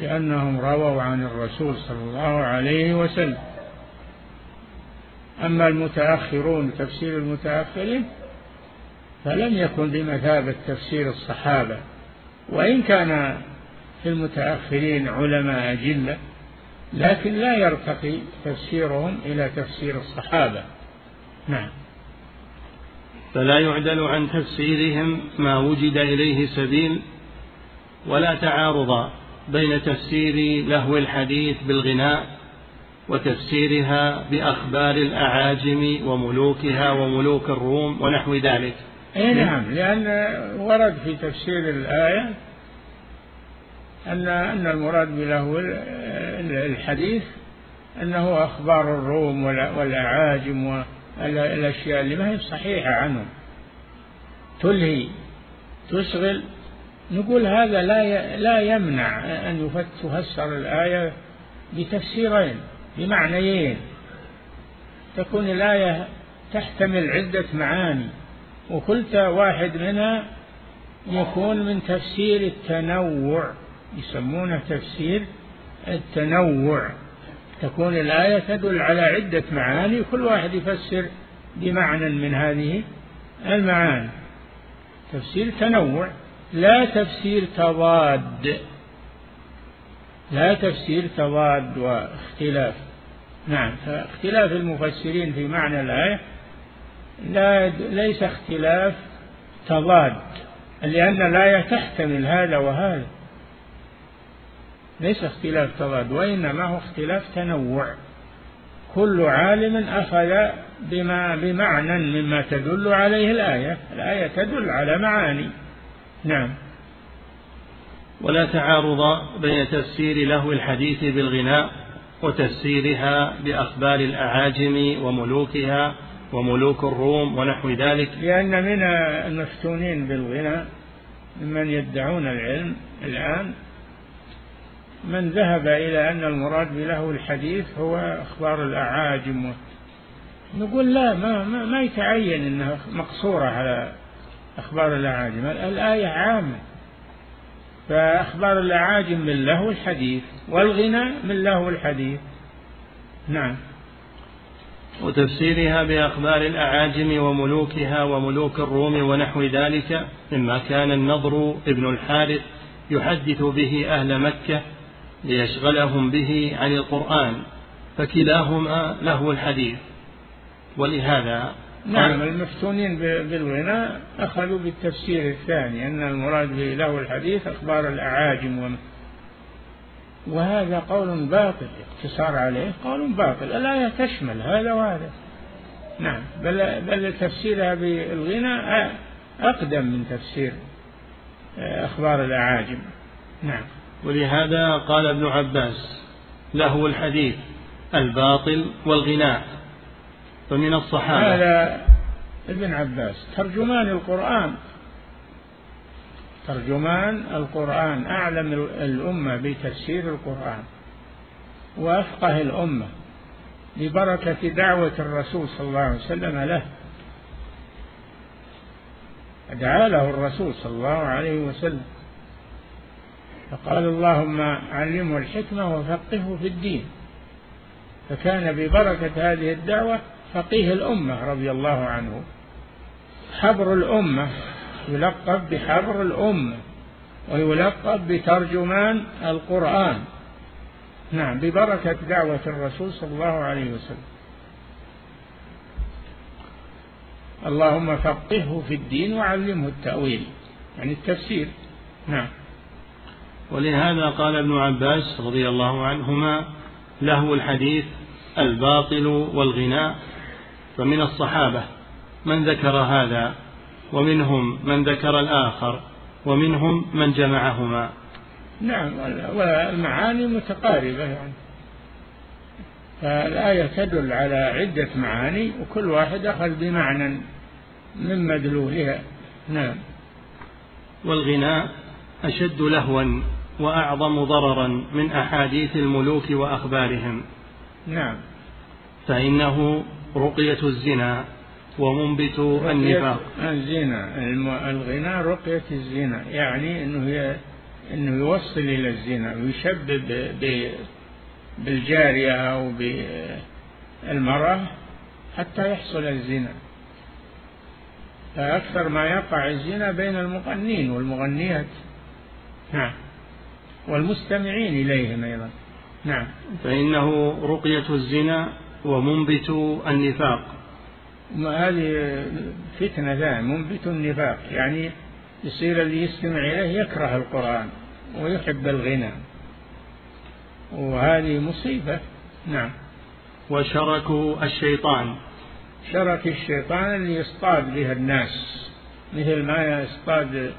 لأنهم رووا عن الرسول صلى الله عليه وسلم. أما المتأخرون تفسير المتأخرين فلم يكن بمثابة تفسير الصحابة. وإن كان في المتأخرين علماء أجلة لكن لا يرتقي تفسيرهم إلى تفسير الصحابة. نعم. فلا يعدل عن تفسيرهم ما وجد إليه سبيل ولا تعارض بين تفسير لهو الحديث بالغناء وتفسيرها بأخبار الأعاجم وملوكها وملوك الروم ونحو ذلك. أي نعم. لأن ورد في تفسير الآية أن أن المراد بلهو الحديث أنه أخبار الروم والأعاجم والأشياء اللي ما هي صحيحة عنهم. تلهي تشغل. نقول هذا لا لا يمنع أن تفسر الآية بتفسيرين بمعنيين. تكون الآية تحتمل عدة معاني وكل واحد منها يكون من تفسير التنوع يسمونه تفسير التنوع. تكون الآية تدل على عدة معاني كل واحد يفسر بمعنى من هذه المعاني. تفسير تنوع لا تفسير تضاد. لا تفسير تضاد واختلاف. نعم فاختلاف المفسرين في معنى الآية لا ليس اختلاف تضاد لأن الآية تحتمل هذا وهذا. ليس اختلاف تضاد وإنما هو اختلاف تنوع. كل عالم أخذ بما بمعنى مما تدل عليه الآية. الآية تدل على معاني. نعم. ولا تعارض بين تفسير لهو الحديث بالغناء وتفسيرها بأخبار الأعاجم وملوكها وملوك الروم ونحو ذلك. لأن من المفتونين بالغناء ممن يدعون العلم الآن من ذهب إلى أن المراد بلهو الحديث هو أخبار الأعاجم. نقول لا ما, ما, ما يتعين أنها مقصورة على أخبار الأعاجم. الآية عامة. فأخبار الأعاجم من لهو الحديث والغنى من لهو الحديث. نعم. وتفسيرها بأخبار الأعاجم وملوكها وملوك الروم ونحو ذلك مما كان النضر ابن الحارث يحدث به أهل مكة ليشغلهم به عن القرآن فكلاهما له الحديث. ولهذا نعم المفتونين بالغناء أخذوا بالتفسير الثاني أن المراد به له الحديث أخبار الأعاجم وم. وهذا قول باطل اقتصار عليه قول باطل الآية تشمل هذا وهذا؟ نعم بل بل تفسيرها بالغنى أقدم من تفسير آه، أخبار الأعاجم. نعم. ولهذا قال ابن عباس له الحديث الباطل والغناء. فمن الصحابة. هذا ابن عباس ترجمان القرآن. ترجمان القرآن أعلم الأمة بتفسير القرآن. وأفقه الأمة ببركة دعوة الرسول صلى الله عليه وسلم له. دعا له الرسول صلى الله عليه وسلم. فقال اللهم علمه الحكمة وفقهه في الدين. فكان ببركة هذه الدعوة فقيه الأمة رضي الله عنه. حبر الأمة يلقب بحبر الأمة ويلقب بترجمان القرآن. نعم ببركة دعوة الرسول صلى الله عليه وسلم. اللهم فقهه في الدين وعلمه التأويل يعني التفسير. نعم. ولهذا قال ابن عباس رضي الله عنهما له الحديث الباطل والغناء فمن الصحابة من ذكر هذا ومنهم من ذكر الآخر ومنهم من جمعهما. نعم والمعاني متقاربة يعني. فالآية تدل على عدة معاني وكل واحد أخذ بمعنى من مدلولها. نعم. والغناء أشد لهوا. وأعظم ضررا من أحاديث الملوك وأخبارهم. نعم. فإنه رقية الزنا ومنبت النفاق. الزنا الغنى رقية الزنا يعني أنه أنه يوصل إلى الزنا ويشبب بالجارية أو بالمرأة حتى يحصل الزنا. فأكثر ما يقع الزنا بين المغنين والمغنيات. نعم. والمستمعين إليهم أيضا. نعم. فإنه رقية الزنا ومنبت النفاق. هذه فتنة ثانية منبت النفاق. يعني يصير اللي يستمع إليه يكره القرآن ويحب الغنى. وهذه مصيبة. نعم. وشرك الشيطان. شرك الشيطان اللي يصطاد بها الناس مثل ما يصطاد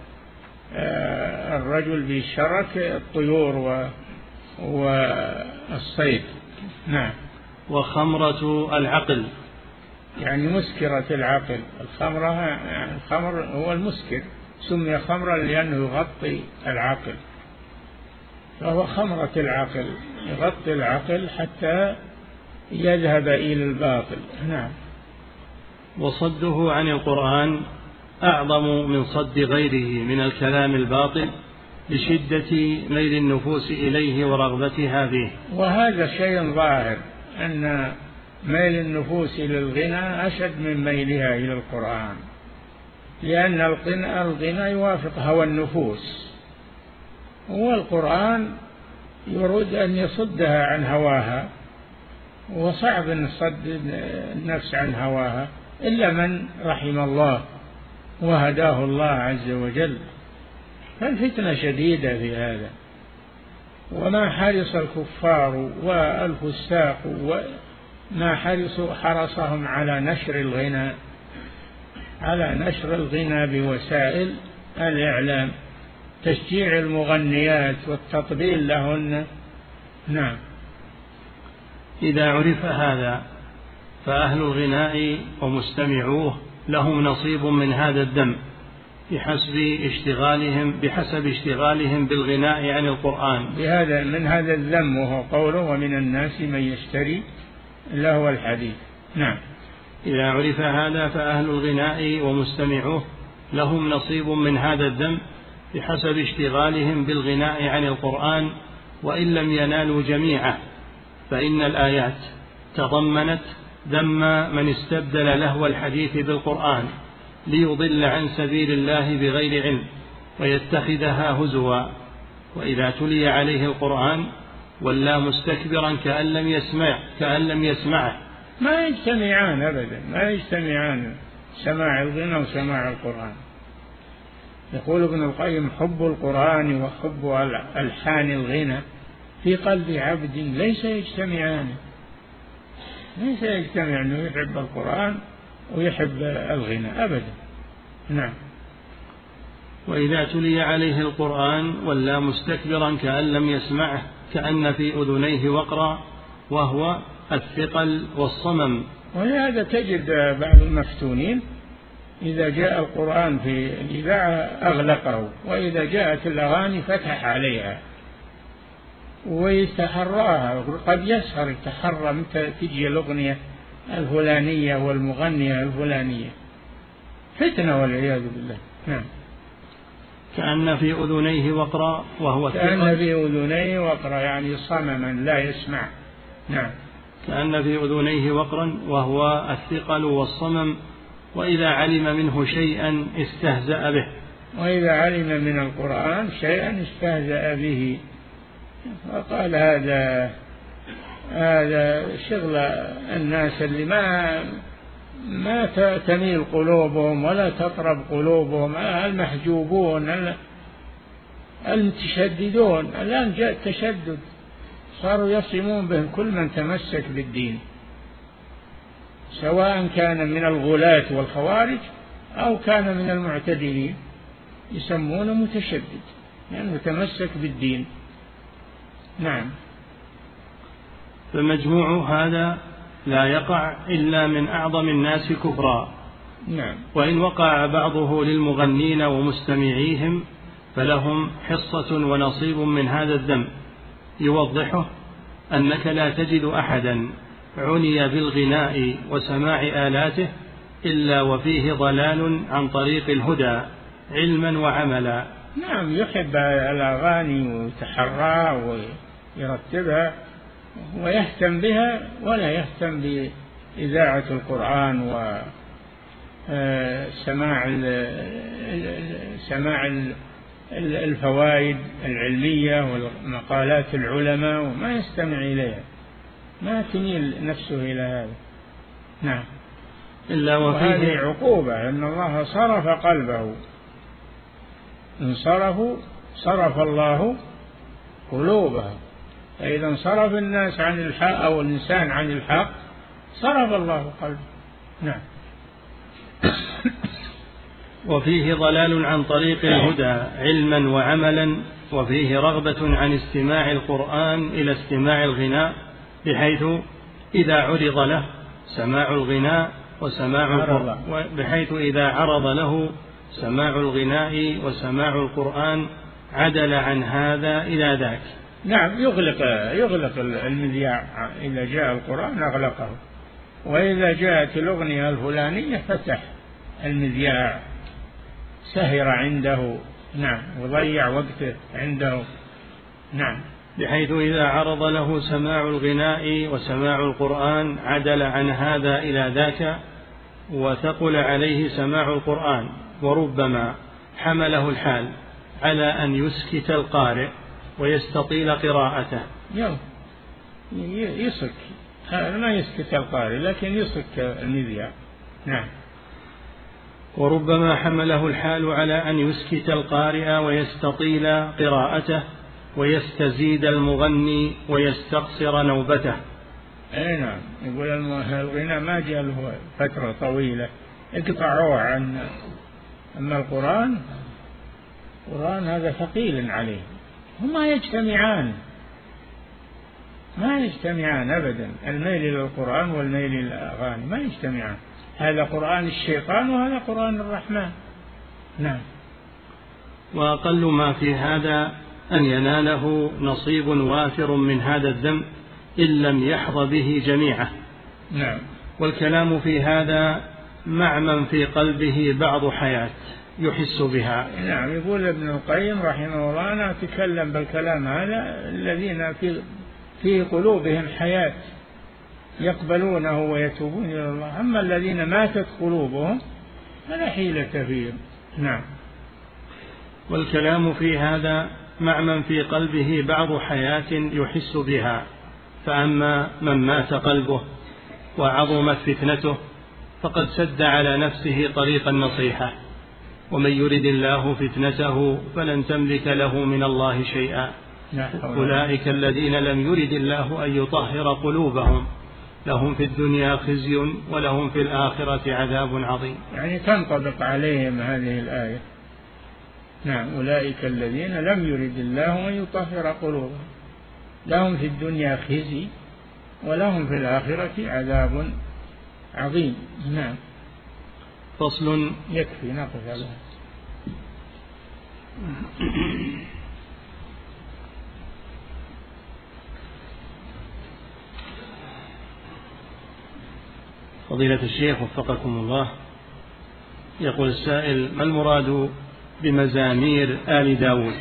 الرجل بالشرك الطيور والصيد. نعم. وخمرة العقل. يعني مسكرة العقل. الخمرة الخمر هو المسكر. سمي خمرا لأنه يغطي العقل. فهو خمرة العقل. يغطي العقل حتى يذهب إلى الباطل. نعم. وصده عن القرآن أعظم من صد غيره من الكلام الباطل لشدة ميل النفوس إليه ورغبتها به وهذا شيء ظاهر أن ميل النفوس إلى الغنى أشد من ميلها إلى القرآن لأن الغنى, الغنى يوافق هوى النفوس والقرآن يريد أن يصدها عن هواها وصعب أن يصد النفس عن هواها إلا من رحم الله. وهداه الله عز وجل. فالفتنة شديدة في هذا. وما حرص الكفار والفساق وما حرصوا حرصهم على نشر الغنى على نشر الغنى بوسائل الإعلام تشجيع المغنيات والتطبيل لهن. نعم. إذا عرف هذا فأهل الغناء ومستمعوه لهم نصيب من هذا الدم بحسب اشتغالهم بحسب اشتغالهم بالغناء عن القرآن. بهذا من هذا الذم وهو قوله ومن الناس من يشتري لهو الحديث. نعم. إذا عرف هذا فأهل الغناء ومستمعوه لهم نصيب من هذا الذم بحسب اشتغالهم بالغناء عن القرآن وإن لم ينالوا جميعه فإن الآيات تضمنت ذم من استبدل لهو الحديث بالقرآن ليضل عن سبيل الله بغير علم ويتخذها هزوا. وإذا تلي عليه القرآن ولى مستكبرا كأن لم يسمع كأن لم يسمعه. ما يجتمعان أبدا ما يجتمعان سماع الغنى وسماع القرآن. يقول ابن القيم حب القرآن وحب ألحان الغنى في قلب عبد ليس يجتمعان. ليس يجتمع أنه يحب القرآن ويحب الغنى أبدا. نعم. وإذا تلي عليه القرآن ولى مستكبرا كأن لم يسمعه كأن في أذنيه وقرا وهو الثقل والصمم. ولهذا تجد بعض المفتونين إذا جاء القرآن في الإذاعة أغلقه وإذا جاءت الأغاني فتح عليها. ويتحراها قد يسهر يتحرى متى تجي الأغنية الفلانية والمغنية الفلانية. فتنة والعياذ بالله. نعم. كأن في أذنيه وقرا وهو كأن في أذنيه وقرا يعني صمما لا يسمع. نعم. كأن في أذنيه وقرا وهو الثقل والصمم وإذا علم منه شيئا استهزأ به. وإذا علم من القرآن شيئا استهزأ به. وقال هذا هذا شغل الناس اللي ما ما تميل قلوبهم ولا تطرب قلوبهم المحجوبون المتشددون. الآن جاء التشدد. صاروا يصمون بهم كل من تمسك بالدين سواء كان من الغلاة والخوارج أو كان من المعتدلين. يسمونه متشدد لأنه يعني تمسك بالدين. نعم. فمجموع هذا لا يقع إلا من أعظم الناس كفرا. نعم. وإن وقع بعضه للمغنين ومستمعيهم فلهم حصة ونصيب من هذا الذنب. يوضحه أنك لا تجد أحدا عني بالغناء وسماع آلاته إلا وفيه ضلال عن طريق الهدى علما وعملا. نعم يحب الأغاني ويتحرى ويرتبها ويهتم بها ولا يهتم بإذاعة القرآن و آه، سماع سماع الفوائد العلمية ومقالات العلماء وما يستمع إليها. ما تميل نفسه إلى هذا. نعم. إلا وفيه عقوبة أن الله صرف قلبه. إن صرفوا صرف الله قلوبهم. فإذا انصرف الناس عن الحق أو الإنسان عن الحق صرف الله قلبه. نعم. وفيه ضلال عن طريق الهدى علما وعملا وفيه رغبة عن استماع القرآن إلى استماع الغناء بحيث إذا عرض له سماع الغناء وسماع بحيث إذا عرض له سماع الغناء وسماع القرآن عدل عن هذا إلى ذاك. نعم يغلق يغلق المذياع. إذا جاء القرآن أغلقه. وإذا جاءت الأغنية الفلانية فتح المذياع. سهر عنده. نعم وضيع وقته عنده. نعم. بحيث إذا عرض له سماع الغناء وسماع القرآن عدل عن هذا إلى ذاك وثقل عليه سماع القرآن. وربما حمله الحال على أن يسكت القارئ ويستطيل قراءته. يسك. ما يسكت القارئ لكن يسك المذياع نعم. وربما حمله الحال على أن يسكت القارئ ويستطيل قراءته ويستزيد المغني ويستقصر نوبته. أي نعم. يقول الغناء ما جاء له فترة طويلة. اقطعوه عن أما القرآن القرآن هذا ثقيل عليه. هما يجتمعان. ما يجتمعان أبدا. الميل إلى القرآن والميل إلى الأغاني ما يجتمعان. هذا قرآن الشيطان وهذا قرآن الرحمن. نعم. وأقل ما في هذا أن يناله نصيب وافر من هذا الذنب إن لم يحظ به جميعه. نعم. والكلام في هذا مع من في قلبه بعض حياة يحس بها. نعم يقول ابن القيم رحمه الله أنا أتكلم بالكلام هذا الذين في في قلوبهم حياة يقبلونه ويتوبون إلى الله. أما الذين ماتت قلوبهم فلا حيلة فيهم. نعم. والكلام في هذا مع من في قلبه بعض حياة يحس بها. فأما من مات قلبه وعظمت فتنته فقد سد على نفسه طريق النصيحة. ومن يرد الله فتنته فلن تملك له من الله شيئا. أولئك الذين لم يرد الله أن يطهر قلوبهم. لهم في الدنيا خزي ولهم في الآخرة عذاب عظيم. يعني تنطبق عليهم هذه الآية. نعم أولئك الذين لم يرد الله أن يطهر قلوبهم. لهم في الدنيا خزي ولهم في الآخرة عذاب عظيم. نعم. فصل يكفي. نقف على فضيلة الشيخ وفقكم الله يقول السائل ما المراد بمزامير آل داود؟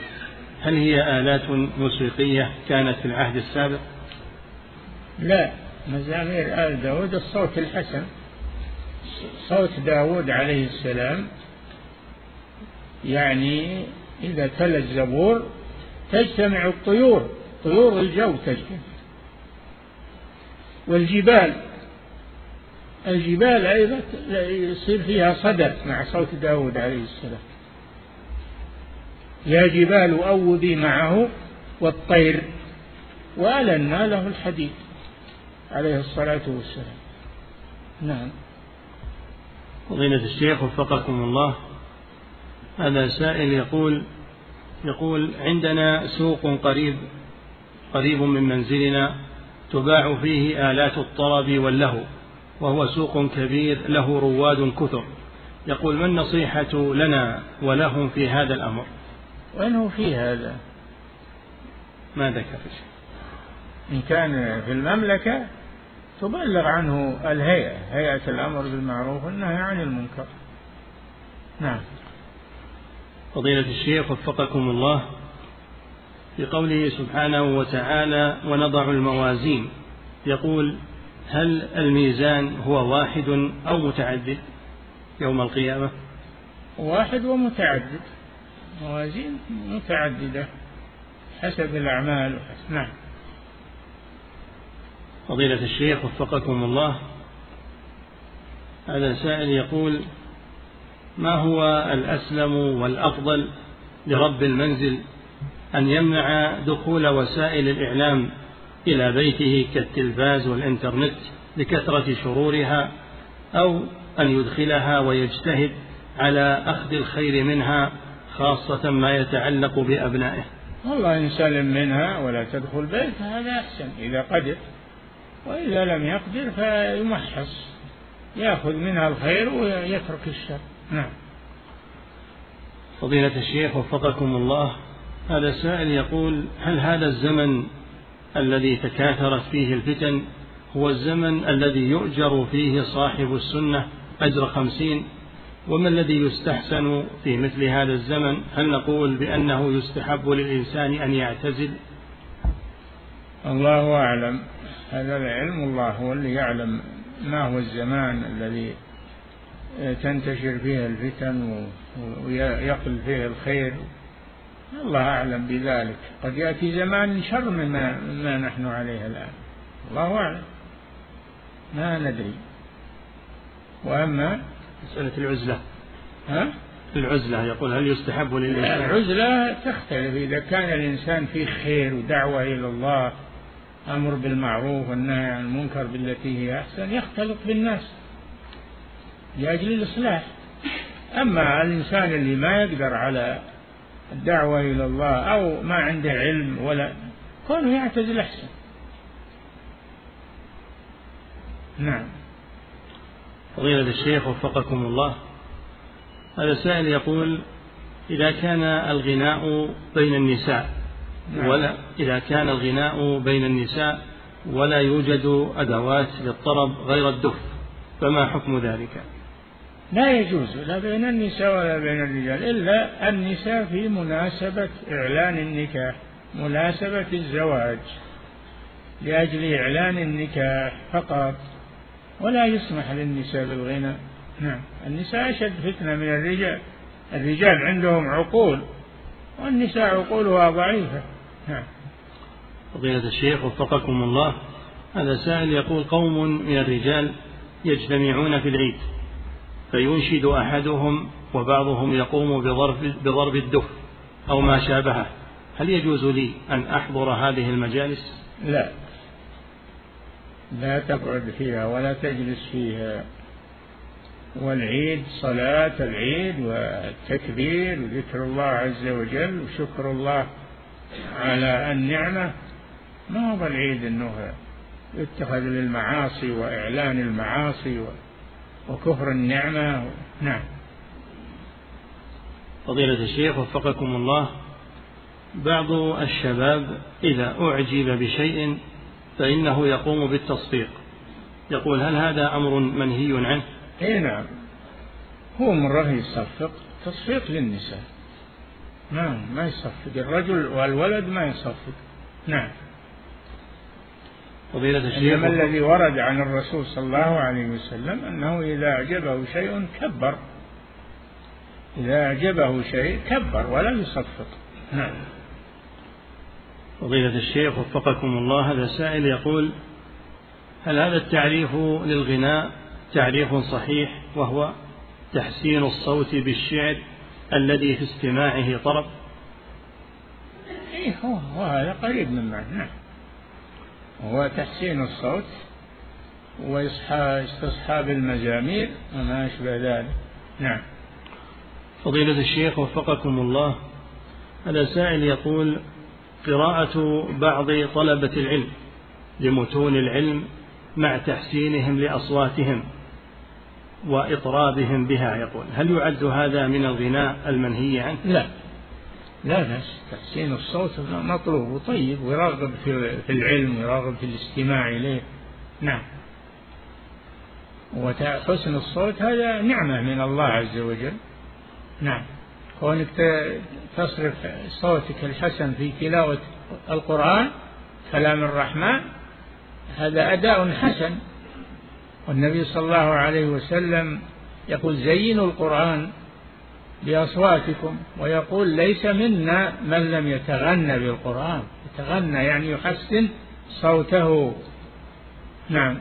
هل هي آلات موسيقية كانت في العهد السابق؟ لا. مزامير آل داود الصوت الحسن صوت داود عليه السلام. يعني إذا تلا الزبور تجتمع الطيور طيور الجو تجتمع. والجبال الجبال أيضا يصير فيها صدى مع صوت داود عليه السلام. يا جبال أوبي معه والطير وألنا له الحديد. عليه الصلاة والسلام. نعم. فضيلة الشيخ وفقكم الله هذا سائل يقول يقول عندنا سوق قريب قريب من منزلنا تباع فيه آلات الطرب واللهو وهو سوق كبير له رواد كثر. يقول ما النصيحة لنا ولهم في هذا الأمر؟ وين هو في هذا؟ ما ذكر إن كان في المملكة تبلغ عنه الهيئة هيئة الأمر بالمعروف والنهي عن المنكر. نعم. فضيلة الشيخ وفقكم الله في قوله سبحانه وتعالى ونضع الموازين يقول هل الميزان هو واحد أو متعدد يوم القيامة؟ واحد ومتعدد. موازين متعددة حسب الأعمال. نعم. فضيلة الشيخ وفقكم الله. هذا سائل يقول ما هو الأسلم والأفضل لرب المنزل أن يمنع دخول وسائل الإعلام إلى بيته كالتلفاز والإنترنت لكثرة شرورها أو أن يدخلها ويجتهد على أخذ الخير منها خاصة ما يتعلق بأبنائه؟ والله إن سلم منها ولا تدخل بيت هذا أحسن. إذا قدر وإذا لم يقدر فيمحص يأخذ منها الخير ويترك الشر. نعم. فضيلة الشيخ وفقكم الله هذا سائل يقول هل هذا الزمن الذي تكاثرت فيه الفتن هو الزمن الذي يؤجر فيه صاحب السنة أجر خمسين؟ وما الذي يستحسن في مثل هذا الزمن؟ هل نقول بأنه يستحب للإنسان أن يعتزل؟ الله أعلم. هذا العلم الله هو اللي يعلم ما هو الزمان الذي تنتشر فيه الفتن ويقل فيه الخير. الله أعلم بذلك. قد يأتي زمان شر مما, مما نحن عليه الآن. الله أعلم. ما ندري. وأما مسألة العزلة. ها؟ العزلة يقول هل يستحب للإنسان العزلة تختلف إذا كان الإنسان فيه خير ودعوة إلى الله أمر بالمعروف والنهي عن المنكر بالتي هي أحسن يختلط بالناس لأجل الإصلاح. أما الإنسان اللي ما يقدر على الدعوة إلى الله أو ما عنده علم ولا كونه يعتزل أحسن. نعم. فضيلة الشيخ وفقكم الله. هذا سائل يقول إذا كان الغناء بين النساء. ولا إذا كان الغناء بين النساء ولا يوجد أدوات للطرب غير الدف فما حكم ذلك؟ لا يجوز لا بين النساء ولا بين الرجال إلا النساء في مناسبة إعلان النكاح مناسبة الزواج لأجل إعلان النكاح فقط ولا يسمح للنساء بالغنى نعم النساء أشد فتنة من الرجال الرجال عندهم عقول والنساء عقولها ضعيفة. نعم. فضيلة الشيخ وفقكم الله. هذا سائل يقول قوم من الرجال يجتمعون في العيد فينشد أحدهم وبعضهم يقوم بضرب, بضرب الدف أو ما شابهه. هل يجوز لي أن أحضر هذه المجالس؟ لا. لا تقعد فيها ولا تجلس فيها. والعيد صلاة العيد والتكبير وذكر الله عز وجل وشكر الله. على النعمة ما هو العيد إنه يتخذ للمعاصي وإعلان المعاصي وكفر النعمة. نعم. فضيلة الشيخ وفقكم الله بعض الشباب إذا أعجب بشيء فإنه يقوم بالتصفيق. يقول هل هذا أمر منهي عنه؟ اي نعم. هو مرة يصفق تصفيق للنساء. نعم ما يصفق. الرجل والولد ما يصفق. نعم. فضيلة الشيخ إنما الذي ورد عن الرسول صلى الله عليه وسلم أنه إذا أعجبه شيء كبر. إذا أعجبه شيء كبر ولا يصفق. نعم. فضيلة الشيخ وفقكم الله هذا سائل يقول هل هذا التعريف للغناء تعريف صحيح وهو تحسين الصوت بالشعر الذي في استماعه طرب؟ إيه هو وهذا قريب من معنى هو تحسين الصوت واستصحاب المزامير وما أشبه ذلك. نعم. فضيلة الشيخ وفقكم الله. هذا سائل يقول قراءة بعض طلبة العلم لمتون العلم مع تحسينهم لأصواتهم. وإطرابهم بها يقول. هل يعد هذا من الغناء المنهي عنه؟ لا. لا بس تحسين الصوت مطلوب وطيب ويراغب في العلم ويراغب في الاستماع إليه. نعم. وحسن الصوت هذا نعمة من الله عز وجل. نعم. كونك تصرف صوتك الحسن في تلاوة القرآن كلام الرحمن هذا أداء حسن. والنبي صلى الله عليه وسلم يقول زينوا القرآن بأصواتكم ويقول ليس منا من لم يتغنى بالقرآن. يتغنى يعني يحسن صوته. نعم.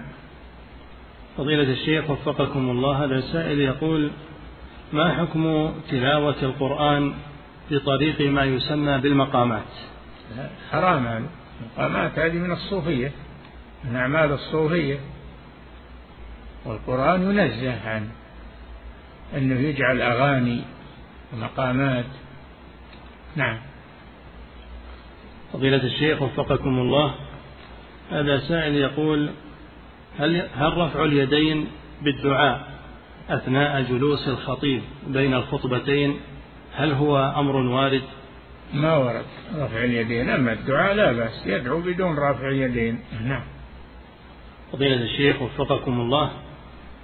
فضيلة الشيخ وفقكم الله هذا سائل يقول ما حكم تلاوة القرآن بطريق ما يسمى بالمقامات؟ حرام هذا. المقامات هذه من الصوفية. من أعمال الصوفية. والقرآن ينزه عن أنه يجعل أغاني ومقامات. نعم. فضيلة الشيخ وفقكم الله هذا سائل يقول هل هل رفع اليدين بالدعاء أثناء جلوس الخطيب بين الخطبتين هل هو أمر وارد؟ ما ورد رفع اليدين أما الدعاء لا بأس يدعو بدون رفع اليدين. نعم. فضيلة الشيخ وفقكم الله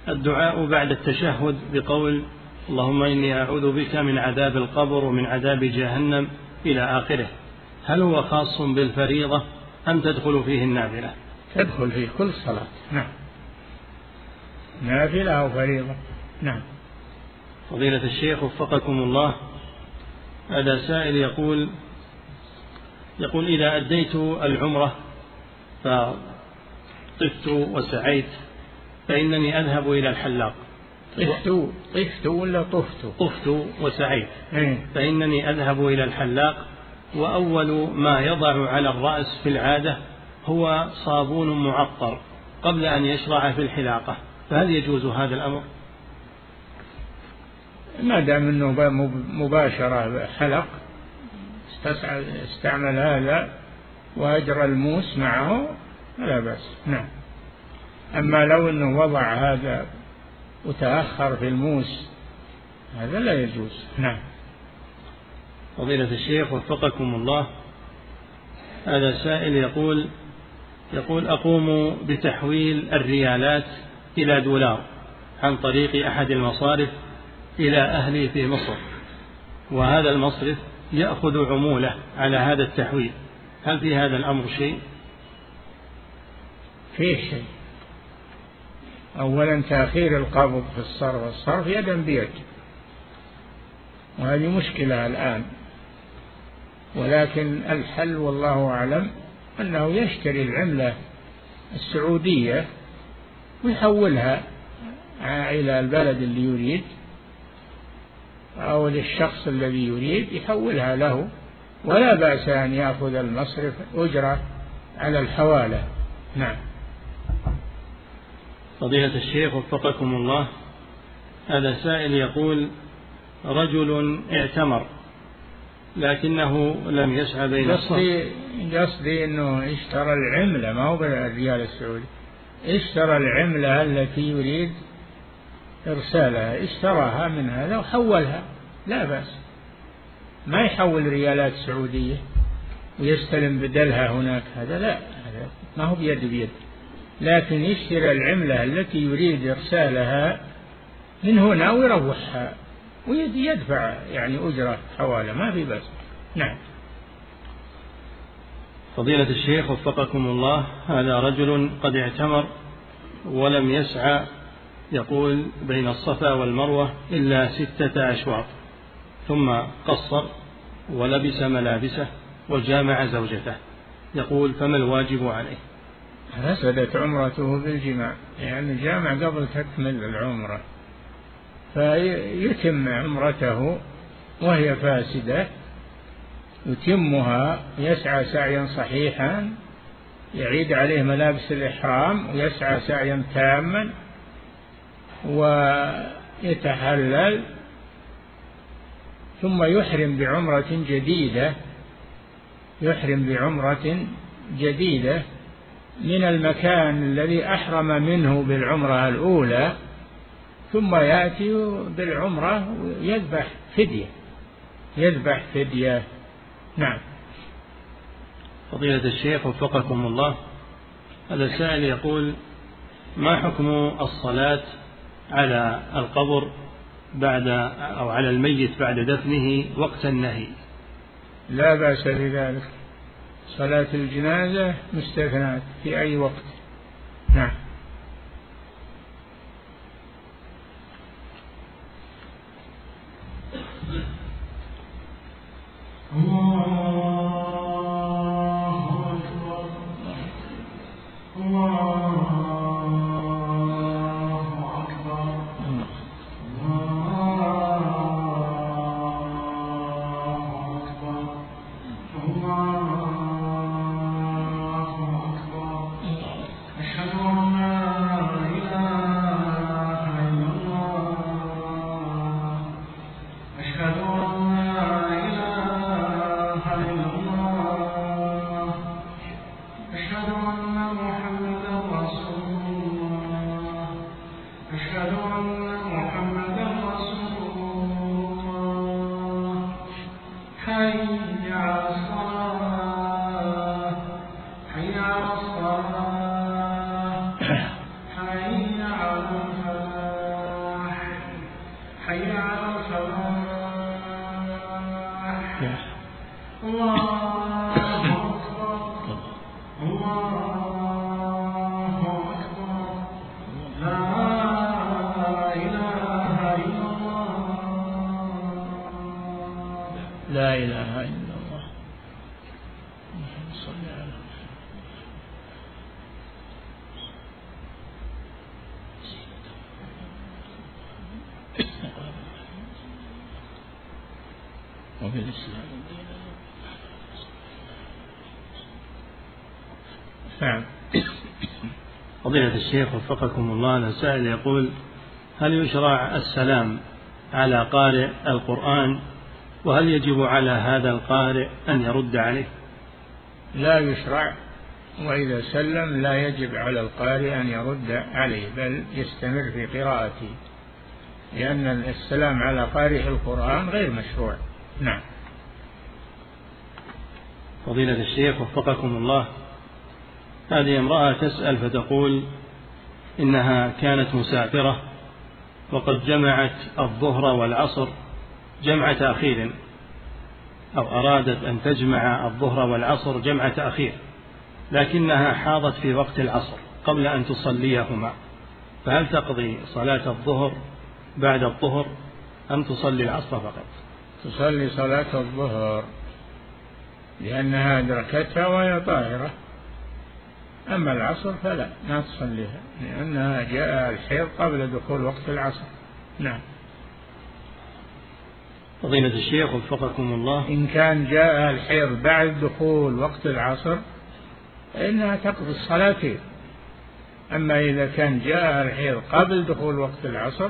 الدعاء بعد التشهد بقول اللهم إني أعوذ بك من عذاب القبر ومن عذاب جهنم إلى آخره. هل هو خاص بالفريضة أم تدخل فيه النافلة؟ تدخل فيه كل صلاة. نعم. نافلة أو فريضة. نعم. فضيلة الشيخ وفقكم الله. هذا سائل يقول يقول إذا أديت العمرة فطفت وسعيت فإنني أذهب إلى الحلاق. طفت طفت ولا طفت؟ طفت وسعيت. إيه؟ فإنني أذهب إلى الحلاق وأول ما يضع على الرأس في العادة هو صابون معطر قبل أن يشرع في الحلاقة. فهل يجوز هذا الأمر؟ ما دام إنه مباشرة حلق استعمل هذا وأجرى الموس معه فلا بأس. نعم. أما لو أنه وضع هذا وتأخر في الموس هذا لا يجوز. نعم. فضيلة الشيخ وفقكم الله. هذا سائل يقول يقول أقوم بتحويل الريالات إلى دولار عن طريق أحد المصارف إلى أهلي في مصر. وهذا المصرف يأخذ عمولة على هذا التحويل. هل في هذا الأمر شيء؟ فيه شيء. أولا تأخير القبض في الصرف. الصرف يدا بيد. وهذه مشكلة الآن. ولكن الحل والله أعلم أنه يشتري العملة السعودية ويحولها إلى البلد اللي يريد أو للشخص الذي يريد يحولها له. ولا بأس أن يأخذ المصرف أجرة على الحوالة. نعم. فضيلة الشيخ وفقكم الله هذا سائل يقول رجل اعتمر لكنه لم يسعى بين قصدي قصدي إنه اشترى العملة ما هو بالريال السعودي. اشترى العملة التي يريد إرسالها اشتراها من هذا وحولها لا بأس. ما يحول ريالات سعودية ويستلم بدلها هناك هذا لا هذا ما هو بيد بيد. لكن يشتري العملة التي يريد إرسالها من هنا ويروحها ويدفع يعني أجرة حوالة ما في بس نعم. فضيلة الشيخ وفقكم الله هذا رجل قد اعتمر ولم يسعى يقول بين الصفا والمروة إلا ستة أشواط. ثم قصر ولبس ملابسه وجامع زوجته. يقول فما الواجب عليه؟ فسدت عمرته بالجماع يعني جامع قبل تكمل العمرة. فيتم عمرته وهي فاسدة يتمها يسعى سعيا صحيحا يعيد عليه ملابس الإحرام ويسعى سعيا تاما ويتحلل ثم يحرم بعمرة جديدة يحرم بعمرة جديدة. من المكان الذي أحرم منه بالعمرة الأولى ثم يأتي بالعمرة يذبح فدية. يذبح فدية. نعم. فضيلة الشيخ وفقكم الله هذا السائل يقول ما حكم الصلاة على القبر بعد أو على الميت بعد دفنه وقت النهي؟ لا بأس بذلك. صلاة الجنازة مستثنات في أي وقت. نعم. نعم. فضيلة الشيخ وفقكم الله سائل يقول هل يشرع السلام على قارئ القرآن؟ وهل يجب على هذا القارئ أن يرد عليه؟ لا يشرع وإذا سلم لا يجب على القارئ أن يرد عليه بل يستمر في قراءته لأن السلام على قارئ القرآن غير مشروع. نعم. فضيلة الشيخ وفقكم الله. هذه امرأة تسأل فتقول إنها كانت مسافرة وقد جمعت الظهر والعصر جمع تأخير أو أرادت أن تجمع الظهر والعصر جمع تأخير لكنها حاضت في وقت العصر قبل أن تصليهما. فهل تقضي صلاة الظهر بعد الظهر أم تصلي العصر فقط؟ تصلي صلاة الظهر لأنها أدركتها وهي طاهرة. أما العصر فلا ما تصليها لأنها جاء الحيض قبل دخول وقت العصر. نعم. فضيلة الشيخ وفقكم الله. إن كان جاء الحيض بعد دخول وقت العصر فإنها تقضي الصلاتين أما إذا كان جاء الحيض قبل دخول وقت العصر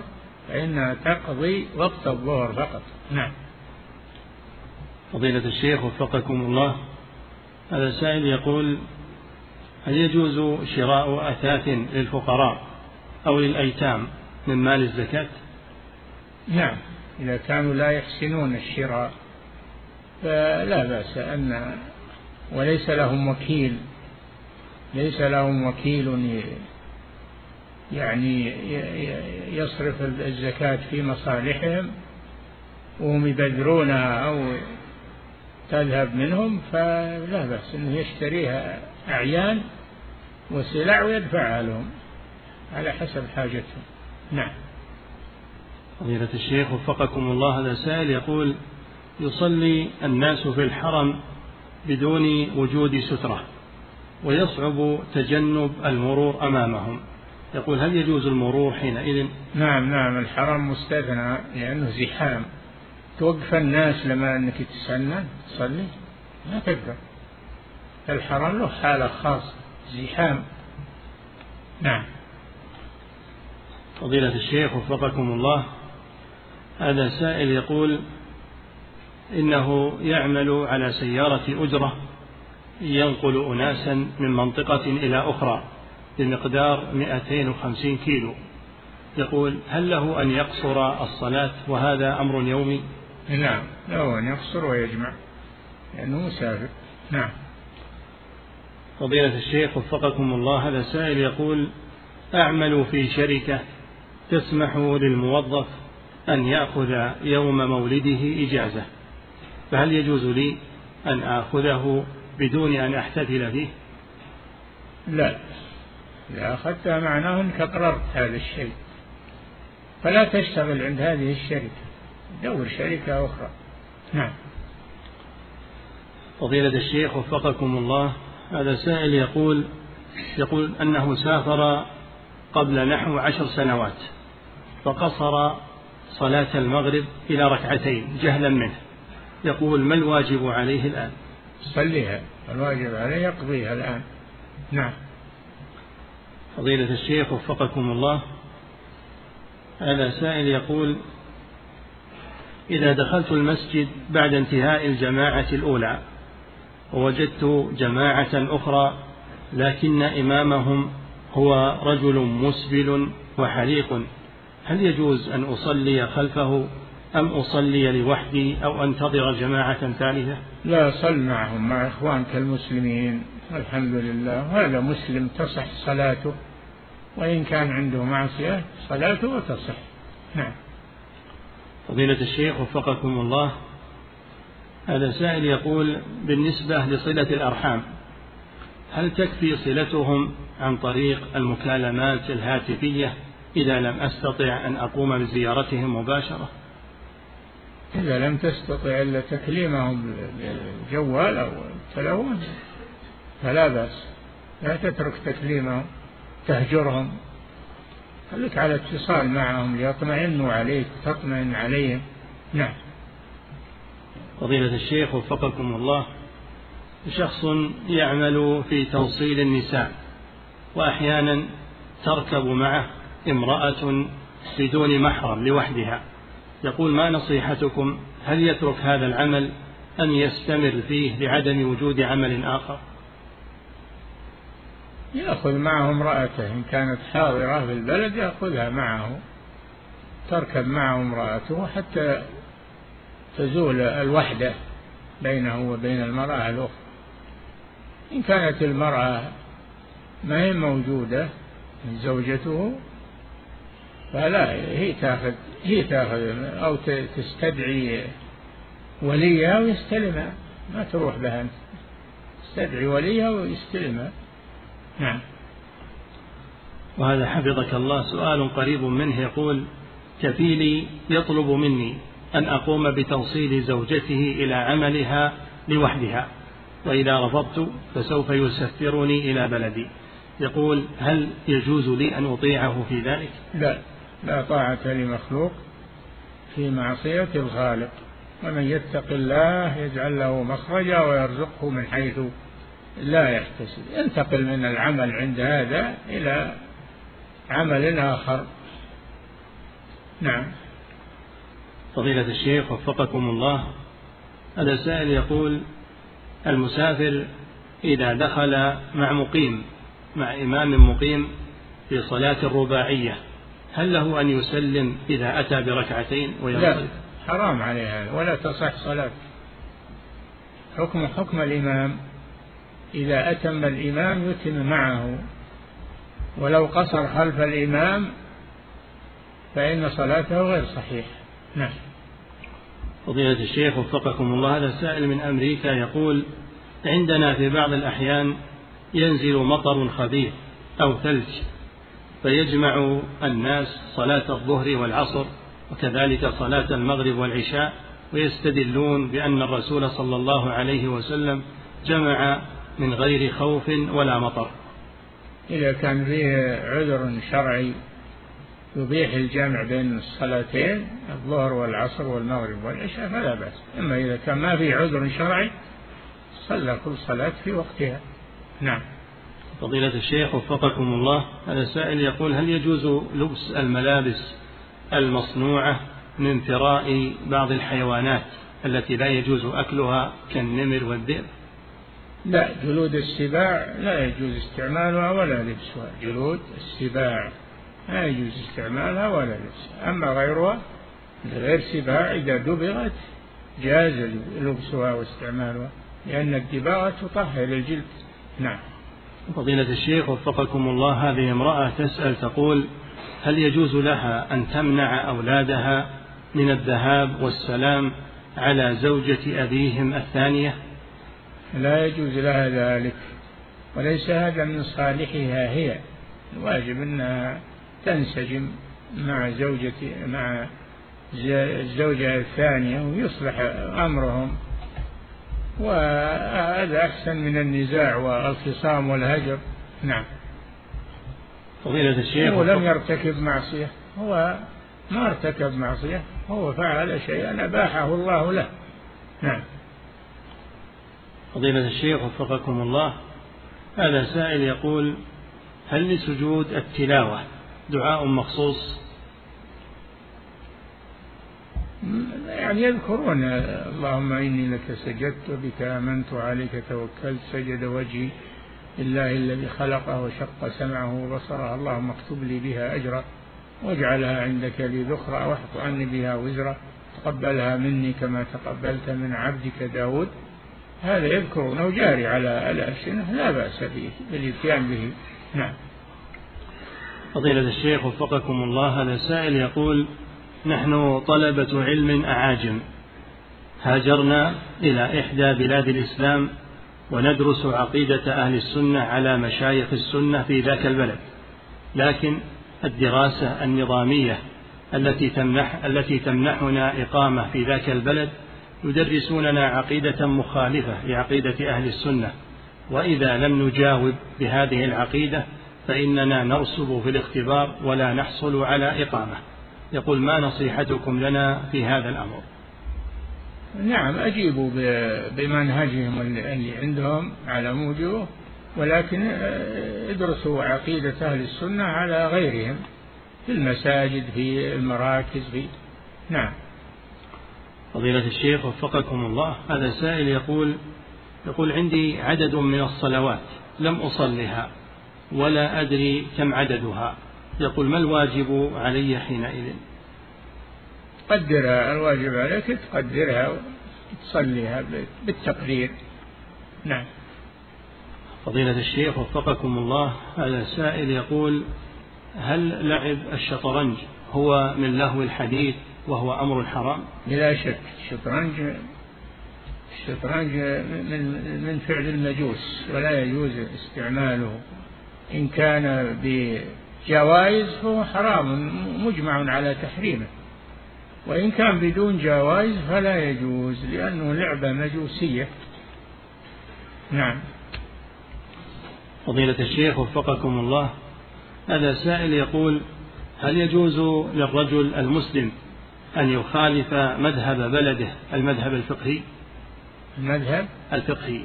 فإنها تقضي وقت الظهر فقط. نعم. فضيلة الشيخ وفقكم الله هذا سائل يقول هل يجوز شراء أثاث للفقراء أو للأيتام من مال الزكاة؟ نعم إذا كانوا لا يحسنون الشراء فلا بأس أن وليس لهم وكيل ليس لهم وكيل يعني يصرف الزكاة في مصالحهم وهم يبذرونها أو تذهب منهم فلا بأس أنه يشتريها أعيان وسلع ويدفعها لهم على حسب حاجتهم. نعم. فضيلة الشيخ وفقكم الله هذا سائل يقول يصلي الناس في الحرم بدون وجود سترة ويصعب تجنب المرور أمامهم. يقول هل يجوز المرور حينئذ؟ نعم نعم الحرم مستثنى لأنه زحام. توقف الناس لما أنك تسنى تصلي. ما تقدر. الحرم له حالة خاصة زحام. نعم. فضيلة الشيخ وفقكم الله هذا سائل يقول إنه يعمل على سيارة أجرة ينقل أناسا من منطقة إلى أخرى بمقدار 250 كيلو. يقول هل له أن يقصر الصلاة وهذا أمر يومي؟ نعم. له أن يقصر ويجمع. لأنه مسافر. نعم. فضيلة الشيخ وفقكم الله هذا سائل يقول أعمل في شركة تسمح للموظف أن يأخذ يوم مولده إجازة فهل يجوز لي أن آخذه بدون أن أحتفل فيه لا. إذا أخذتها معناه أنك أقررت هذا الشيء. فلا تشتغل عند هذه الشركة. دور شركة أخرى. نعم. فضيلة الشيخ وفقكم الله هذا سائل يقول يقول أنه سافر قبل نحو عشر سنوات فقصر صلاة المغرب إلى ركعتين جهلا منه. يقول ما الواجب عليه الآن؟ صليها. الواجب عليه يقضيها الآن. نعم. فضيلة الشيخ وفقكم الله هذا سائل يقول إذا دخلت المسجد بعد انتهاء الجماعة الأولى ووجدت جماعة أخرى لكن إمامهم هو رجل مسبل وحليق هل يجوز أن أصلي خلفه أم أصلي لوحدي أو أنتظر جماعة ثالثة؟ لا صل معهم مع إخوانك المسلمين الحمد لله. هذا مسلم تصح صلاته وإن كان عنده معصية صلاته تصح نعم. فضيلة الشيخ وفقكم الله هذا سائل يقول بالنسبة لصلة الأرحام هل تكفي صلتهم عن طريق المكالمات الهاتفية إذا لم أستطع أن أقوم بزيارتهم مباشرة؟ إذا لم تستطع إلا تكليمهم بالجوال أو التلون فلا بأس لا تترك تكليمهم تهجرهم. خليك على اتصال معهم ليطمئنوا عليك تطمئن عليهم. نعم. فضيلة الشيخ وفقكم الله شخص يعمل في توصيل النساء وأحيانا تركب معه امرأة بدون محرم لوحدها. يقول ما نصيحتكم؟ هل يترك هذا العمل أم يستمر فيه لعدم وجود عمل آخر؟ يأخذ معه امرأته إن كانت حاضرة في البلد يأخذها معه تركب معه امرأته حتى تزول الوحدة بينه وبين المرأة الأخرى. إن كانت المرأة ما هي موجودة زوجته فلا هي تأخذ هي تأخذ أو تستدعي وليها ويستلمها. ما تروح بها أنت. تستدعي وليها ويستلمها. نعم. وهذا حفظك الله. سؤال قريب منه يقول كفيلي يطلب مني أن أقوم بتوصيل زوجته إلى عملها لوحدها وإذا رفضت فسوف يسفرني إلى بلدي. يقول هل يجوز لي أن أطيعه في ذلك؟ لا لا طاعة لمخلوق في معصية الخالق. ومن يتق الله يجعل له مخرجا ويرزقه من حيث لا يحتسب. ينتقل من العمل عند هذا إلى عمل آخر. نعم. فضيلة الشيخ وفقكم الله هذا سائل يقول المسافر إذا دخل مع مقيم مع إمام مقيم في صلاة الرباعية هل له أن يسلم إذا أتى بركعتين وينصرف؟ لا حرام عليه هذا ولا تصح صلاة حكم حكم الإمام. إذا أتم الإمام يتم معه. ولو قصر خلف الإمام فإن صلاته غير صحيحة نعم. فضيلة الشيخ وفقكم الله هذا سائل من أمريكا يقول عندنا في بعض الأحيان ينزل مطر خبيث أو ثلج فيجمع الناس صلاة الظهر والعصر وكذلك صلاة المغرب والعشاء ويستدلون بأن الرسول صلى الله عليه وسلم جمع من غير خوف ولا مطر. إذا كان فيه عذر شرعي يبيح الجمع بين الصلاتين الظهر والعصر والمغرب والعشاء فلا بأس. أما إذا كان ما في عذر شرعي صلى كل صلاة في وقتها. نعم. فضيلة الشيخ وفقكم الله هذا سائل يقول هل يجوز لبس الملابس المصنوعة من ثراء بعض الحيوانات التي لا يجوز أكلها كالنمر والذئب؟ لا جلود السباع لا يجوز استعمالها ولا لبسها جلود السباع لا يجوز استعمالها ولا لبسها أما غيرها غير سباع إذا دبغت جاز لبسها واستعمالها لأن الدباغة تطهر الجلد. نعم. فضيلة الشيخ وفقكم الله هذه امرأة تسأل تقول هل يجوز لها أن تمنع أولادها من الذهاب والسلام على زوجة أبيهم الثانية؟ لا يجوز لها ذلك. وليس هذا من صالحها هي. الواجب أنها تنسجم مع زوجة مع الزوجة الثانية ويصلح أمرهم. وهذا أحسن من النزاع والخصام والهجر. نعم. فضيلة الشيخ هو لم يرتكب معصية. هو ما ارتكب معصية. هو فعل شيئا أباحه الله له. نعم. فضيلة الشيخ وفقكم الله هذا سائل يقول هل لسجود التلاوة دعاء مخصوص؟ يعني يذكرون اللهم إني لك سجدت وبك آمنت وعليك توكلت سجد وجهي لله الذي خلقه وشق سمعه وبصره اللهم اكتب لي بها أجرا واجعلها عندك لي ذخرا واحط عني بها وزرا تقبلها مني كما تقبلت من عبدك داود. هذا يذكرونه جاري على الألسنة لا بأس به بالإتيان به. نعم. فضيلة الشيخ وفقكم الله هذا سائل يقول نحن طلبة علم أعاجم. هاجرنا إلى إحدى بلاد الإسلام وندرس عقيدة أهل السنة على مشايخ السنة في ذاك البلد. لكن الدراسة النظامية التي تمنح التي تمنحنا إقامة في ذاك البلد يدرسوننا عقيدة مخالفة لعقيدة أهل السنة. وإذا لم نجاوب بهذه العقيدة فإننا نرسب في الاختبار ولا نحصل على إقامة. يقول ما نصيحتكم لنا في هذا الأمر؟ نعم أجيبوا بمنهجهم اللي عندهم على موجبه ولكن آه، ادرسوا عقيدة أهل السنة على غيرهم في المساجد في المراكز في نعم. فضيلة الشيخ وفقكم الله. هذا سائل يقول يقول عندي عدد من الصلوات لم أصلها ولا أدري كم عددها. يقول ما الواجب علي حينئذ؟ قدرها الواجب عليك تقدرها وتصليها بالتقدير. نعم. فضيلة الشيخ وفقكم الله. هذا سائل يقول هل لعب الشطرنج هو من لهو الحديث وهو أمر حرام. بلا شك. الشطرنج الشطرنج من من فعل المجوس ولا يجوز استعماله. إن كان بجوائز فهو حرام مجمع على تحريمه. وإن كان بدون جوائز فلا يجوز لأنه لعبة مجوسية. نعم. فضيلة الشيخ وفقكم الله هذا سائل يقول هل يجوز للرجل المسلم أن يخالف مذهب بلده المذهب الفقهي. المذهب الفقهي.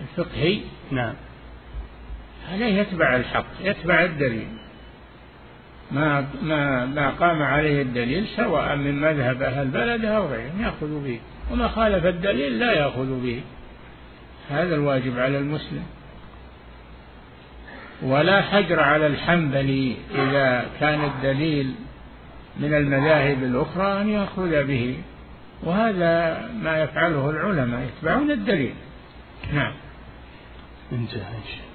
الفقهي؟ نعم. هذا يتبع الحق يتبع الدليل. ما ما ما قام عليه الدليل سواء من مذهب أهل البلد أو غيرهم يأخذ به. وما خالف الدليل لا يأخذ به. هذا الواجب على المسلم. ولا حجر على الحنبلي إذا كان الدليل من المذاهب الأخرى أن يأخذ به. وهذا ما يفعله العلماء يتبعون الدليل. نعم. انتهى.